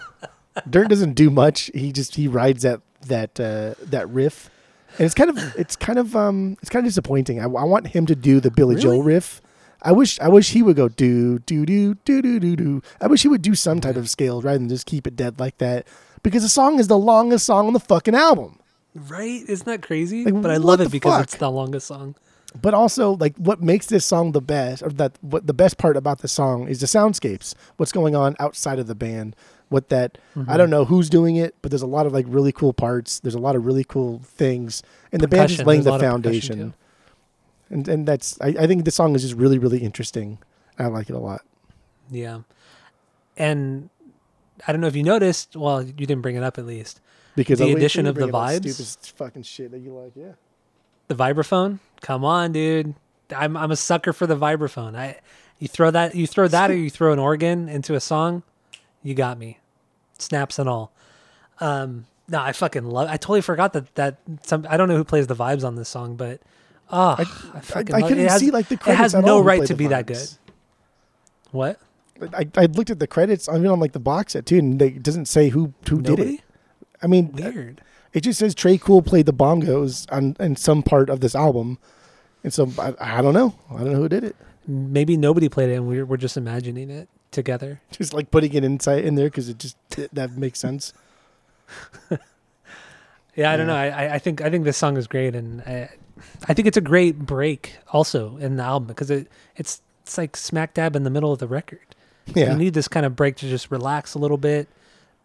Dirnt doesn't do much. He just he rides that that uh, that riff, and it's kind of it's kind of um it's kind of disappointing. I, I want him to do the Billy Joel riff. I wish I wish he would go do do do do do do do. I wish he would do some type of scale rather than just keep it dead like that. Because the song is the longest song on the fucking album. Right? Isn't that crazy? Like, but I love it because it's the longest song. But also, like, what makes this song the best, or that what the best part about the song is the soundscapes. What's going on outside of the band? What that Mm-hmm. I don't know who's doing it, but there's a lot of like really cool parts. There's a lot of really cool things, and the band is laying there's the lot of percussion, foundation. And and that's I, I think the song is just really really interesting. I like it a lot. Yeah. And I don't know if you noticed, well, you didn't bring it up at least. Because The addition of the bring up that vibes? stupid fucking shit that you like. Yeah. The vibraphone? Come on, dude. I'm I'm a sucker for the vibraphone. I you throw that you throw that or you throw an organ into a song, you got me. Snaps and all. Um no, I fucking love I totally forgot that that some I don't know who plays the vibes on this song, but oh, I, I, fucking I love, couldn't it has, see like the it credits. has at no right to be that good. What? I, I looked at the credits. I mean, on like the box set too, and they, it doesn't say who who did it. I mean, Weird. It just says Tré Cool played the bongos on in some part of this album, and so I, I don't know. I don't know who did it. Maybe nobody played it and we're we're just imagining it together. <laughs> Just like putting it inside in there because it just that makes sense. <laughs> Yeah, I don't know. I, I- think I think this song is great, and I, I think it's a great break also in the album because it it's it's like smack dab in the middle of the record. Yeah, You need this kind of break to just relax a little bit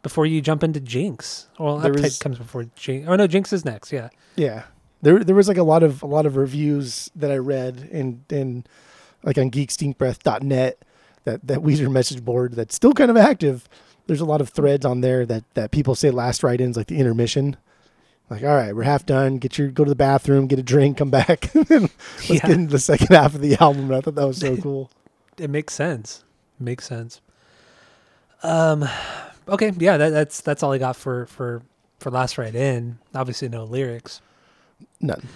before you jump into Jinx. Well, There was- comes before Jinx. Oh no, Jinx is next. Yeah, yeah. There there was like a lot of a lot of reviews that I read in in like on geekstinkbreath.net that that Weezer message board that's still kind of active. There's a lot of threads on there that that people say last write-ins like the intermission. Like, all right, we're half done. Get your go to the bathroom, get a drink, come back. <laughs> Let's Yeah. get into the second <laughs> half of the album. And I thought that was so <laughs> cool. it makes sense. Makes sense. Um, okay, yeah, that, that's that's all I got for for for last ride in. Obviously, no lyrics. None.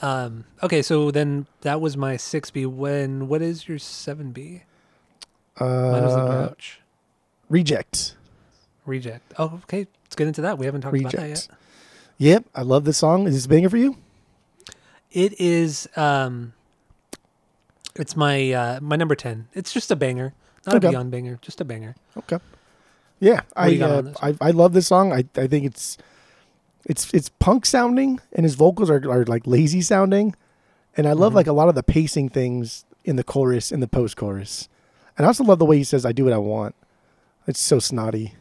Um, okay, so then that was my six B. When what is your seven B? Mine was the Uh, reject. Reject. Oh, okay. Let's get into that. We haven't talked about that yet. Yep, I love this song. Is this banger for you? It is. Um, it's my uh, my number ten. It's just a banger, not Okay. a beyond banger, just a banger. Okay. Yeah, I, uh, I I love this song. I I think it's it's it's punk sounding, and his vocals are are like lazy sounding, and I love Mhm. like a lot of the pacing things in the chorus in the post chorus, and I also love the way he says "I do what I want." It's so snotty,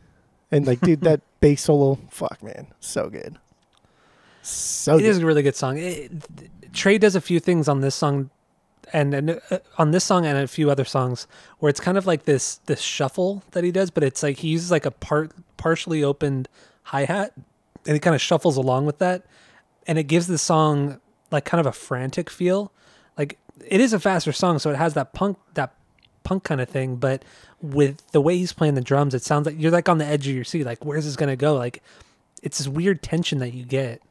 and like dude, that <laughs> bass solo, fuck man, so good. So It good. is a really good song. It, Tré does a few things on this song, and, and uh, on this song and a few other songs where it's kind of like this this shuffle that he does, but it's like he uses like a part partially opened hi hat, and he kind of shuffles along with that, and it gives the song like kind of a frantic feel. Like it is a faster song, so it has that punk that punk kind of thing. But with the way he's playing the drums, it sounds like you're like on the edge of your seat. Like, where's this gonna go? Like, it's this weird tension that you get.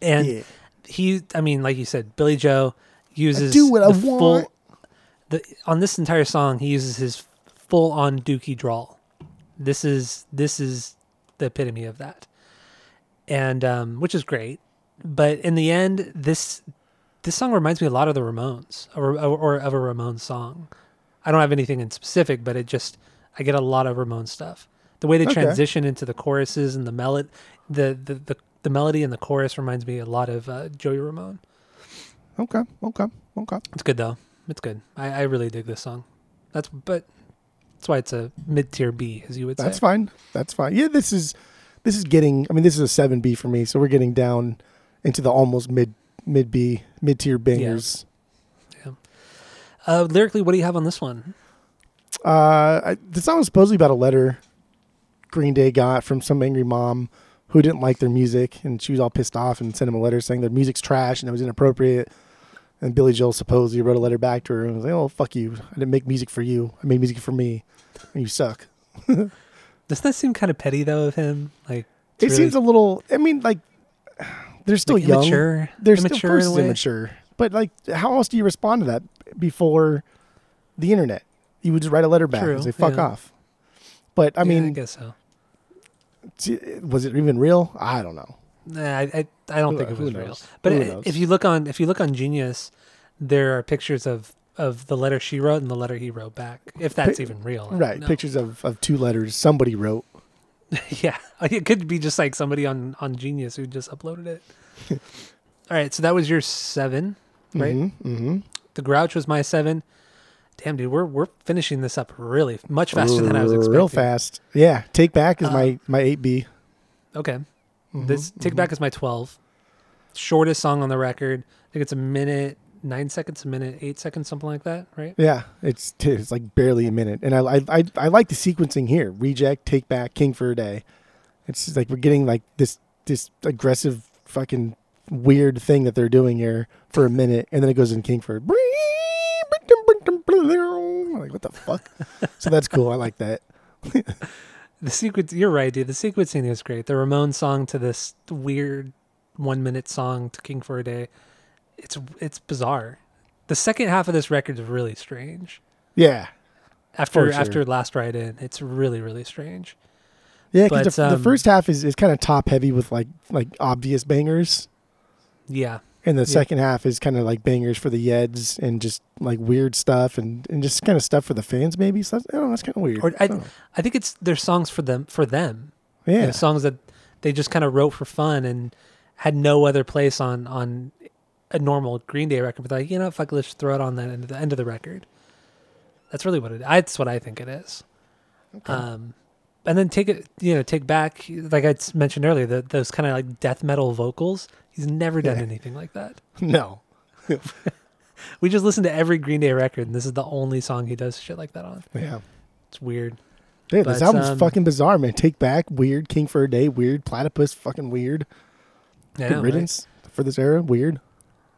And Yeah. he, I mean, like you said, Billie Joe uses do what the I full- want. the on this entire song, he uses his full on Dookie drawl. This is this is the epitome of that, and um, which is great. But in the end, this this song reminds me a lot of the Ramones, or, or of a Ramones song. I don't have anything in specific, but it just I get a lot of Ramones stuff. The way they Okay. transition into the choruses and the melody, the, the the the melody and the chorus reminds me a lot of uh, Joey Ramone. Okay, okay, okay. It's good though. It's good. I, I really dig this song. That's but that's why it's a mid tier B, as you would say. That's fine. That's fine. Yeah, this is this is getting. I mean, this is a seven B for me. So we're getting down into the almost mid mid B mid tier bangers. Uh, lyrically, what do you have on this one? Uh, I, the song was supposedly about a letter Green Day got from some angry mom who didn't like their music, and she was all pissed off and sent him a letter saying their music's trash and it was inappropriate. And Billie Joe supposedly wrote a letter back to her and was like, "Oh, fuck you! I didn't make music for you. I made music for me, and you suck." <laughs> Doesn't that seem kind of petty though of him? Like It seems a little. I mean, like they're still like, young. immature. They're still immature of course in a it's way. immature. But like, how else do you respond to that before the internet? You would just write a letter back True, and say "fuck yeah. off." But I Yeah, mean, I guess so. was it even real? I don't know. Nah, I, I I don't Who- think it was real. But if you look on if you look on Genius, there are pictures of of the letter she wrote and the letter he wrote back. If that's Pi- even real, Right, know. pictures of, of two letters somebody wrote. <laughs> yeah, <laughs> it could be just like somebody on on Genius who just uploaded it. <laughs> All right, so that was your seven, right? Mm-hmm. The Grouch was my seven. Damn, dude, we're we're finishing this up really much faster than I was expecting. Real fast. Yeah, Take Back is Uh, my my eight B. Okay, Mm-hmm, this Take Back is my twelve. Shortest song on the record. I think it's a minute, nine seconds, a minute, eight seconds, something like that, right? Yeah, it's it's like barely a minute, and I I I, I like the sequencing here: Reject, Take Back, King for a Day. It's like we're getting like this this aggressive fucking weird thing that they're doing here for a minute, and then it goes in King for. Like what the fuck? so that's cool. I like that. <laughs> The sequence, you're right, dude. The sequencing is great. The Ramon song to this weird one minute song to King for a Day. It's it's bizarre. The second half of this record is really strange. Yeah, After sure. after Last Ride In, it's really really strange. yeah. Because the, um, the first half is, is kind of top heavy with like like obvious bangers, Yeah, and the Yeah. second half is kind of like bangers for the Yeds and just like weird stuff and, and just kind of stuff for the fans maybe. So that's, I don't know, that's kind of weird. or I, don't. I think it's their songs for them for them. Yeah, songs that they just kind of wrote for fun and had no other place on on a normal Green Day record. But like, you know, fuck, let's just throw it on the end of the end of the record. That's really what it. That's what I think it is. Um, and then take it, you know, take back, like I mentioned earlier, the, those kind of like death metal vocals. He's never done Yeah. anything like that. no. <laughs> We just listen to every Green Day record, and this is the only song he does shit like that on. Yeah. It's weird. Dude, this album's um, fucking bizarre, man. Take Back, weird. King for a Day, weird. Platypus, fucking weird. Yeah, Good know, right? riddance for this era, weird.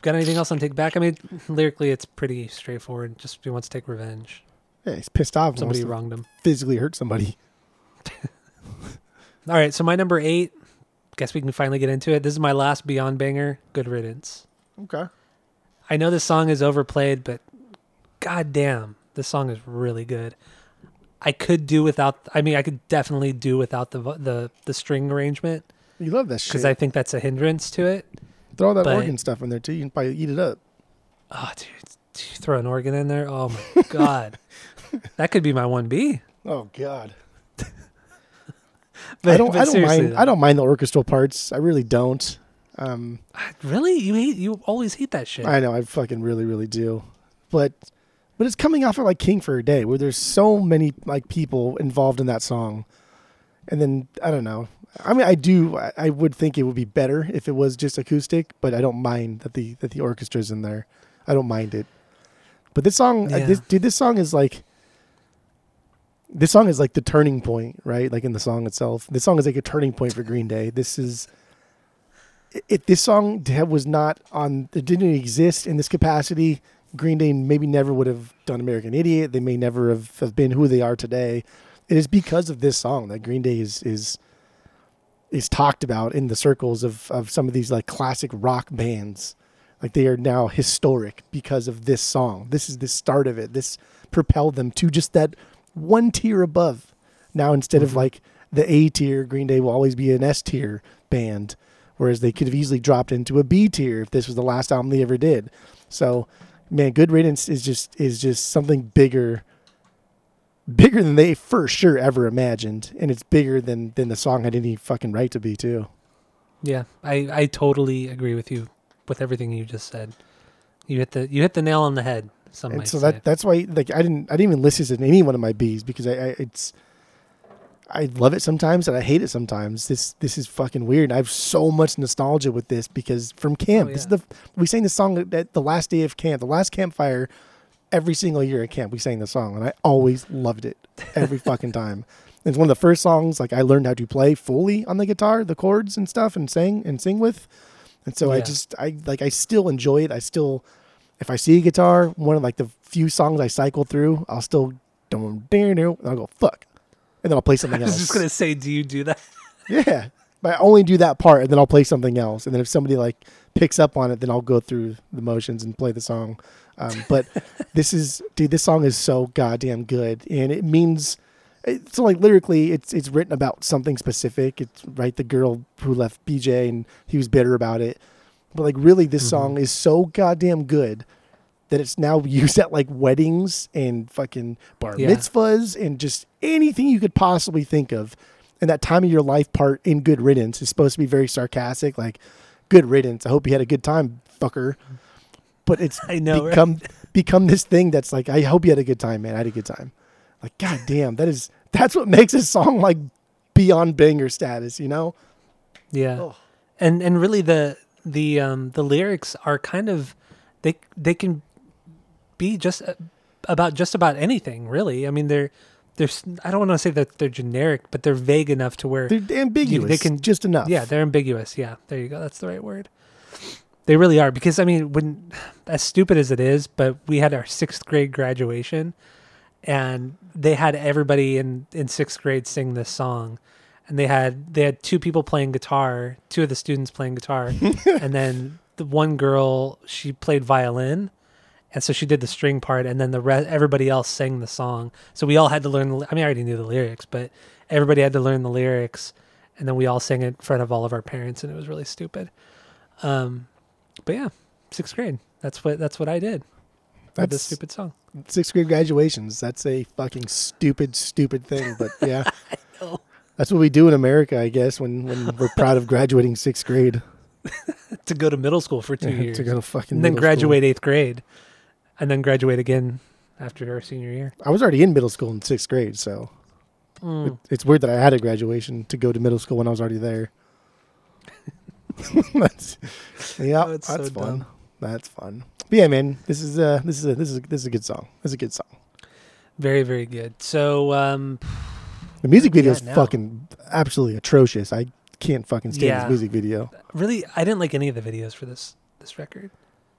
Got anything else on Take Back? I mean, lyrically, it's pretty straightforward. Just he wants to take revenge. Yeah, he's pissed off. Somebody wronged him. physically hurt somebody. <laughs> All right, so my number eight. Guess we can finally get into it. This is my last Beyond banger. Good riddance. Okay. I know this song is overplayed, but goddamn, this song is really good. I could do without. I mean, I could definitely do without the the the string arrangement You love that shit. because I think that's a hindrance to it. Throw all that but- organ stuff in there too. You can probably eat it up. Oh, dude, throw an organ in there. Oh my <laughs> god, that could be my one B. Oh God. But, I don't. I don't mind. though. I don't mind the orchestral parts. I really don't. Um, Really, you hate. You always hate that shit. I know. I fucking really, really do. But, but it's coming off of like King for a Day, where there's so many like people involved in that song, and then I don't know. I mean, I do. I, I would think it would be better if it was just acoustic, but I don't mind that the that the orchestra's in there. I don't mind it. But this song, uh, Yeah. this, dude, this song is like. This song is like the turning point, right? Like in the song itself. This song is like a turning point for Green Day. This is if this song was not on it didn't exist in this capacity Green Day maybe never would have done American Idiot. They may never have, have been who they are today. It is because of this song that Green Day is is is talked about in the circles of, of some of these like classic rock bands. Like they are now historic because of this song. This is the start of it. This propelled them to just that one tier above. Now instead of mm-hmm. like the A tier, Green Day will always be an S tier band, whereas they could have easily dropped into a B tier if this was the last album they ever did. So, man, Good Riddance is just is just something bigger, bigger than they for sure ever imagined, and it's bigger than than the song had any fucking right to be too. Yeah, I, I totally agree with you with everything you just said. You hit the you hit the nail on the head. Some and so say. that that's why like I didn't I didn't even listen to any one of my B's because I, I it's I love it sometimes and I hate it sometimes. This this is fucking weird. I have so much nostalgia with this because from camp, Oh, this is the we sang the song at the last day of camp, the last campfire. Every single year at camp, we sang the song, and I always loved it every fucking time. <laughs> It's one of the first songs like I learned how to play fully on the guitar, the chords and stuff, and sing and sing with. And so I just I like I still enjoy it. I still if I see a guitar, one of like the few songs I cycle through, I'll still don't dare no I'll go fuck. And then I'll play something else. <laughs> I was just gonna say, do you do that? <laughs> Yeah. But I only do that part and then I'll play something else. And then if somebody like picks up on it, then I'll go through the motions and play the song. Um, but <laughs> this is dude, this song is so goddamn good. And it means it's like lyrically it's it's written about something specific. It's right the girl who left BJ and he was bitter about it. But like really this mm-hmm. song is so goddamn good that it's now <laughs> used at like weddings and fucking bar Yeah. mitzvahs and just anything you could possibly think of. And that time of your life part in Good Riddance is supposed to be very sarcastic, like good riddance. I hope you had a good time, fucker. But it's <laughs> I know, right? become become this thing that's like, I hope you had a good time, man. I had a good time. Like, god damn, that is that's what makes a song like beyond banger status, you know? Yeah, Oh. and and really the the um the lyrics are kind of they they can be just uh, about just about anything really. I mean they're they're I don't want to say that they're generic, but they're vague enough to where They're ambiguous. they can- just enough. yeah they're ambiguous. Yeah, there you go. That's the right word. They really are because I mean when as stupid as it is, but we had our sixth grade graduation, and they had everybody in in sixth grade sing this song and they had they had two people playing guitar two of the students playing guitar <laughs> and then the one girl she played violin and so she did the string part and then the rest everybody else sang the song so we all had to learn the, i mean i already knew the lyrics but everybody had to learn the lyrics and then we all sang it in front of all of our parents and it was really stupid um but yeah sixth grade that's what that's what i did with this stupid song sixth grade graduations. That's a fucking stupid, stupid thing. But yeah. <laughs> That's what we do in America, I guess, when, when we're proud of <laughs> graduating sixth grade. <laughs> to go to middle school for two Yeah, years to go to fucking and then middle school. graduate eighth grade, and then graduate again after our senior year. I was already in middle school in sixth grade, so Mm. it, it's weird that I had a graduation to go to middle school when I was already there. <laughs> that's, yeah, Oh, that's so fun. dumb. That's fun. But yeah, man, this is uh this is a, this is a, this is a good song. This is a good song. Very very good. So um, The music video is fucking absolutely atrocious. I can't fucking stand Yeah. this music video. really, I didn't like any of the videos for this this record.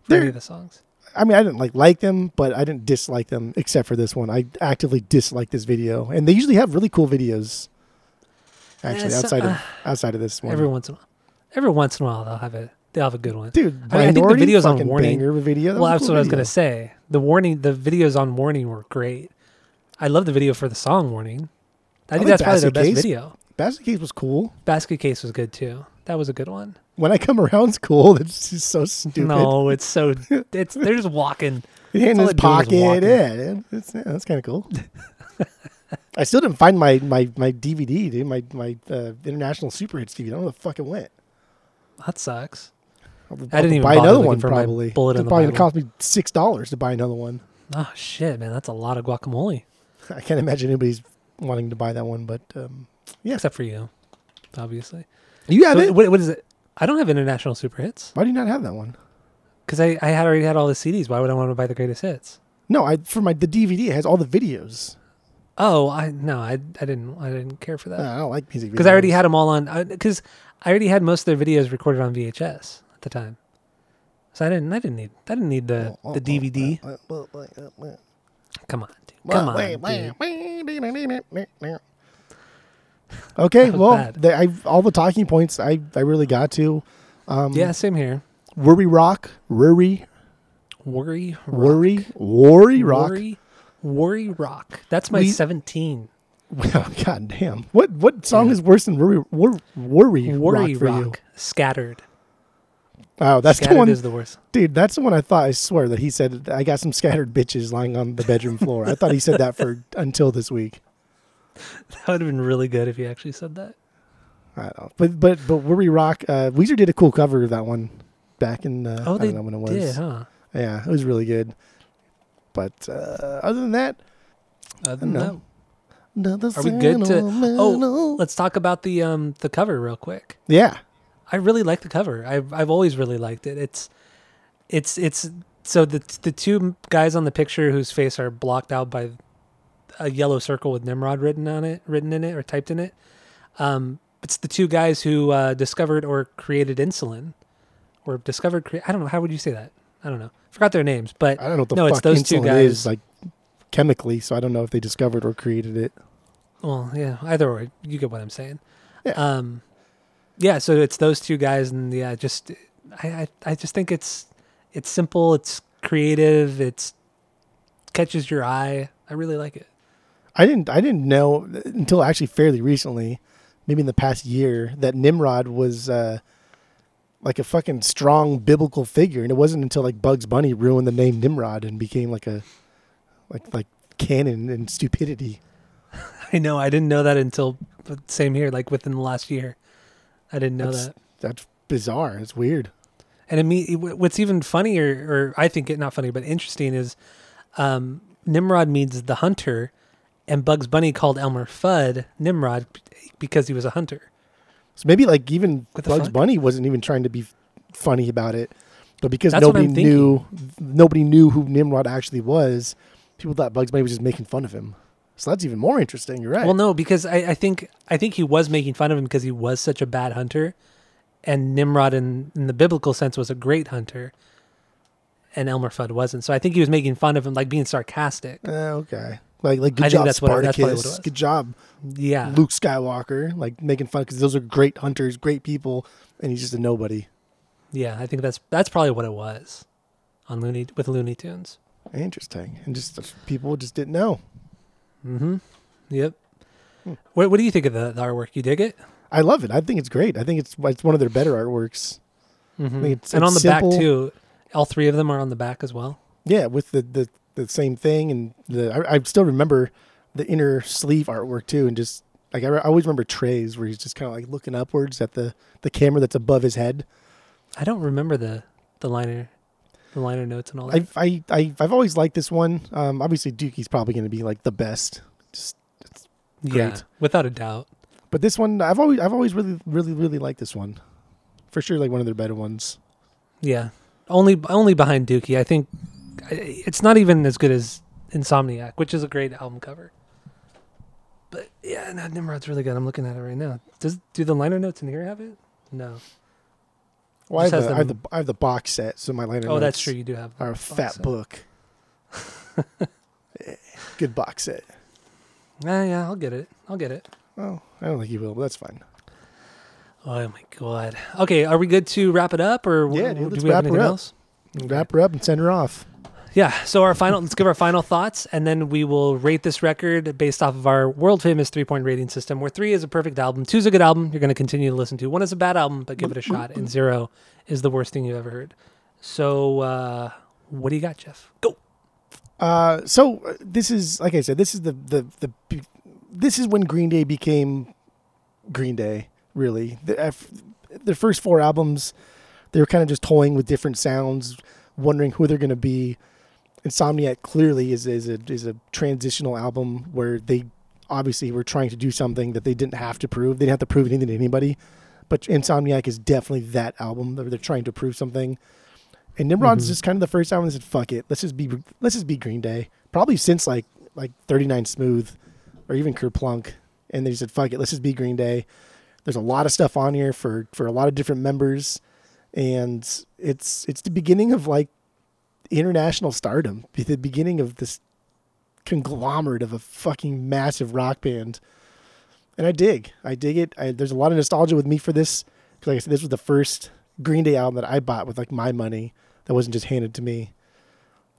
For any of the songs. I mean, I didn't like like them, but I didn't dislike them except for this one. I actively dislike this video, and they usually have really cool videos. Actually, outside of uh, outside of this one, Every once in a while, every once in a while they'll have a they'll have a good one. dude, I mean, I think the videos on Warning- video. That well, that's cool what I was gonna say. The warning, the videos on Warning were great. I love the video for the song Warning. I, I think that's probably their best Case. video. Basket Case was cool. Basket Case was good too. That was a good one. When I come around's cool. <laughs> It's just so stupid. No, it's so it's they're just walking. <laughs> In his they're doing is pocket. Yeah. It's, yeah, that's kind of cool. <laughs> I still didn't find my my my DVD, dude. My my uh, international super hits DVD. I don't know where the fuck it went. That sucks. I'll, I didn't even buy another one for my probably. bullet it's in the probably gonna cost me six dollars to buy another one. Oh shit, man, that's a lot of guacamole. I can't imagine anybody's wanting to buy that one, but um, yeah. Except for you, obviously. You have So it. what, what is it? I don't have international super hits Why do you not have that one? because I, I had already had all the CDs. Why would I want to buy the greatest hits? No, I for my the DVD it has all the videos. Oh, I no, I, I didn't I didn't care for that I don't like music videos because I already had them all on because I already had most of their videos recorded on VHS at the time. So I didn't. I didn't need. I didn't need the Oh, the DVD. Come on, dude. Come on. dude. Okay, was well, bad. they, I all the talking points I I really got to. Um, Yeah, same here. worry rock, worry, Worry. Rock. worry, worry rock. Worry. Worry rock. That's my We- 17. <laughs> Well, God damn, what what song is worse than worry wor, worry, Worry rock for rock. you? Scattered. Wow, that's Scattered the one, is the worst. dude. That's the one I thought. I swear that he said I got some scattered bitches lying on the bedroom floor. I thought he said that for <laughs> until this week. That would have been really good if he actually said that. I don't know. But but but Worry Rock, uh, Weezer did a cool cover of that one back in uh, Oh, I they don't know when it was. did, huh? Yeah, it was really good. But uh, other than that, Other than know. that, another Are we good to- Oh, let's talk about the um the cover real quick. yeah, I really like the cover. I've I've always really liked it. It's it's it's so the the two guys on the picture whose face are blocked out by a yellow circle with Nimrod written on it, written in it or typed in it. Um, it's the two guys who uh, discovered or created insulin, or discovered. Cre- I don't know how would you say that. I don't know. Forgot their names, but I don't know what the No, it's fuck those two insulin guys. is like chemically, so I don't know if they discovered or created it. Well, yeah, either or, you get what I'm saying. Yeah. Um, yeah. So it's those two guys, and yeah, just I, I, I just think it's it's simple, it's creative, it's catches your eye. I really like it. I didn't I didn't know until actually fairly recently, maybe in the past year, that Nimrod was uh, like a fucking strong biblical figure, and it wasn't until like Bugs Bunny ruined the name Nimrod and became like a like like canon and stupidity. <laughs> I know. I didn't know that until but same here, like within the last year. I didn't know That's- that. That's bizarre. It's weird. And it me, what's even funnier, or I think it not funny, but interesting is um, Nimrod means the hunter, and Bugs Bunny called Elmer Fudd Nimrod because he was a hunter. So maybe like even Bugs fuck? Bunny wasn't even trying to be funny about it, but because That's nobody knew nobody knew who Nimrod actually was, people thought Bugs Bunny was just making fun of him. So that's even more interesting. You're right. Well, no, because I, I think I think he was making fun of him because he was such a bad hunter, and Nimrod, in, in the biblical sense, was a great hunter, and Elmer Fudd wasn't. So I think he was making fun of him, like being sarcastic. Eh, okay. Like like good I think job that's what- that's what it was. Good job Yeah, Luke Skywalker. Like making fun because those are great hunters, great people, and he's just a nobody. yeah, I think that's that's probably what it was on Looney with Looney Tunes. Interesting. And just people just didn't know. Mm-hmm. Yep. Hmm. What What do you think of the, the artwork? You dig it? I love it. I think it's great. I think it's it's one of their better artworks. Mm-hmm. it's- and it's on the simple. back too. All three of them are on the back as well. Yeah, with the the, the same thing and the I, I still remember the inner sleeve artwork too, and just like I, re- I always remember Tré's where he's just kind of like looking upwards at the the camera that's above his head. I don't remember the the liner, the liner notes and all that. I I, I I've always liked this one. Um, obviously Dookie's probably going to be like the best. Just yeah, great. without a doubt. but this one I've always I've always really really really liked this one. For sure, like one of their better ones. Yeah, only only behind Dookie. I think it's not even as good as Insomniac, which is a great album cover. But yeah, no, Nimrod's really good. I'm looking at it right now. Does do the liner notes in here have it? No. Well, I have, has the, I have the I have the box set, so my liner Oh, that's true. You do have the box fat set. book. <laughs> Good box set. Yeah, yeah, I'll get it. I'll get it. Oh, I don't think you will, but that's fine. Oh my god. Okay, are we good to wrap it up, or Yeah, do dude, let's we have wrap her anything up. else? Wrap her up and send her off. Yeah. So our final, let's give our final thoughts, and then we will rate this record based off of our world famous three point rating system, where three is a perfect album, two is a good album you're going to continue to listen to, one is a bad album but give it a shot, and zero is the worst thing you've ever heard. So, uh, what do you got, Jeff? Go. Uh, so uh, this is like I said, this is the the the this is when Green Day became Green Day. Really, the, af- their first four albums, they were kind of just toying with different sounds, wondering who they're going to be. Insomniac clearly is is a is a transitional album where they obviously were trying to do something that they didn't have to prove. They didn't have to prove anything to anybody. But Insomniac is definitely that album. They're, they're trying to prove something. And Nimrod's Mhm. just kind of the first album that said, "Fuck it, let's just be let's just be Green Day." Probably since like like 39 Smooth, or even Kerplunk, and they said, "Fuck it, let's just be Green Day." There's a lot of stuff on here for for a lot of different members, and it's it's the beginning of like international stardom, the beginning of this conglomerate of a fucking massive rock band. And I dig, I dig it. I, there's a lot of nostalgia with me for this because, like I said, this was the first Green Day album that I bought with like my money that wasn't just handed to me.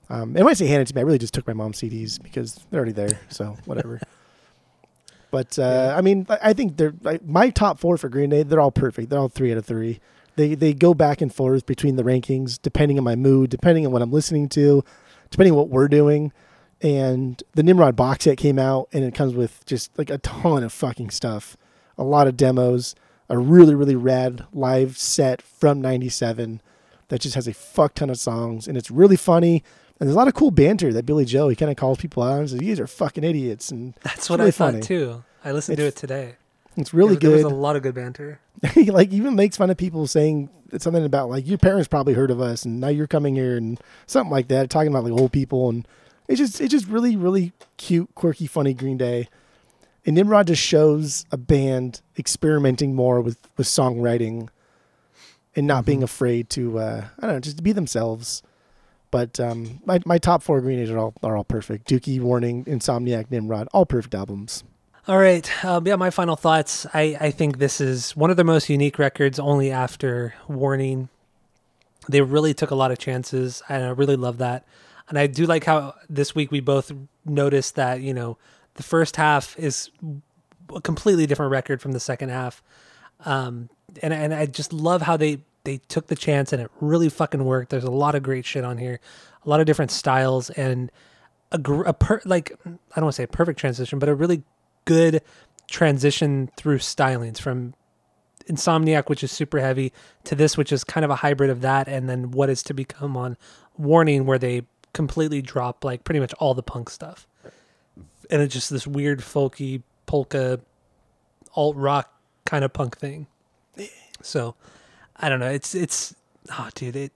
Um, and when I say handed to me, I really just took my mom's CDs because they're already there, so whatever. <laughs> but uh, I mean, I I think they're like, my top four for Green Day. They're all perfect. They're all three out of three. They they go back and forth between the rankings depending on my mood, depending on what I'm listening to, depending on what we're doing. And the Nimrod box set came out, and it comes with just like a ton of fucking stuff, a lot of demos, a really really rad live set from '97 that just has a fuck ton of songs, and it's really funny. And there's a lot of cool banter that Billie Joe he kind of calls people out and says, "You guys are fucking idiots," and That's what really I thought funny. too. I listened to it today. It's really There good. was a lot of good banter. <laughs> he like even makes fun of people saying something about like your parents probably heard of us and now you're coming here and something like that talking about like old people and it's just it's just really really cute quirky funny green day. And nimrod just shows a band experimenting more with with songwriting and not being afraid to uh i don't know just to be themselves. But um my, my top four green days are all are all perfect. Dookie warning insomniac nimrod all perfect albums All right. Um, yeah, my final thoughts. I, I think this is one of the most unique records only after Warning. They really took a lot of chances, and I really love that. And I do like how this week we both noticed that, you know, the first half is a completely different record from the second half. Um, and, and I just love how they, they took the chance and it really fucking worked. There's a lot of great shit on here, a lot of different styles, and a, gr- a per, like, I don't want to say perfect transition, but a really good transition through stylings from Insomniac, which is super heavy, to this, which is kind of a hybrid of that, and then what is to become on Warning, where they completely drop like pretty much all the punk stuff, and it's just this weird folky polka alt rock kind of punk thing. So, I don't know. It's it's oh, dude, it.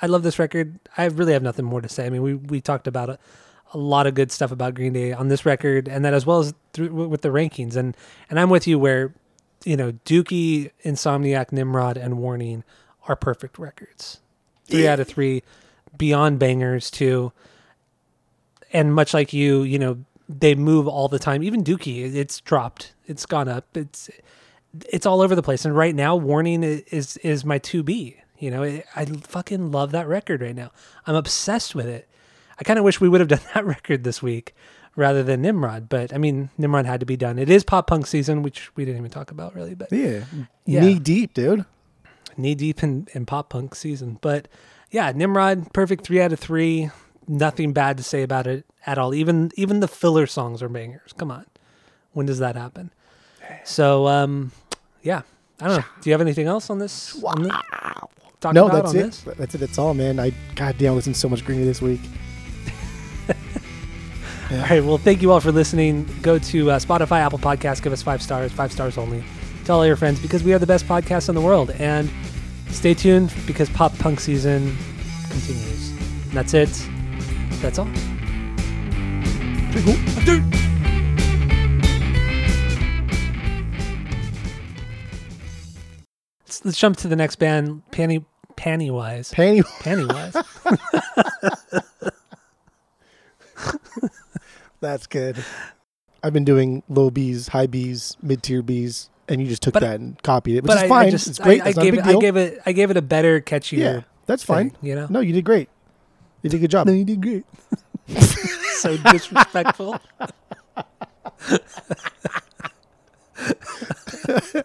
I love this record. I really have nothing more to say. I mean, we we talked about it a lot of good stuff about Green Day on this record, and that as well as through, with the rankings. And and I'm with you where, you know, Dookie, Insomniac, Nimrod, and Warning are perfect records. Three out of three, beyond bangers too. And much like you, you know, they move all the time. Even Dookie, it's dropped, it's gone up, it's it's all over the place. And right now, Warning is is my two B. You know, I fucking love that record right now. I'm obsessed with it. I kind of wish we would have <laughs> done that record this week rather than Nimrod, but I mean, Nimrod had to be done. It is pop punk season, which we didn't even talk about really, but yeah, Yeah. knee deep dude knee deep in, in pop punk season. But yeah, Nimrod, perfect three out of three. Nothing bad to say about it at all. Even even the filler songs are bangers. Come on, when does that happen? So um, yeah, I don't know. Do you have anything else on this? on thi- talk no, that's it. this? That's it. That's all, man. I goddamn listened so much Green this week. All right. Well, thank you all for listening. Go to uh, Spotify, Apple Podcasts, give us five stars, five stars only. Tell all your friends because we are the best podcast in the world. And stay tuned because pop punk season continues. And that's it. That's all. Let's, let's jump to the next band, Panty Pennywise. Panty. Pennywise. <laughs> That's good. I've been doing low B's, high B's, mid tier B's, and you just took But- that and copied it, which but is I, fine. I just it's great. I, I That's not a gave it I gave it I gave it a better catchier. yeah, that's fine. thing, you know. No, you did great. You did a good job. you did great. <laughs> so disrespectful. <laughs>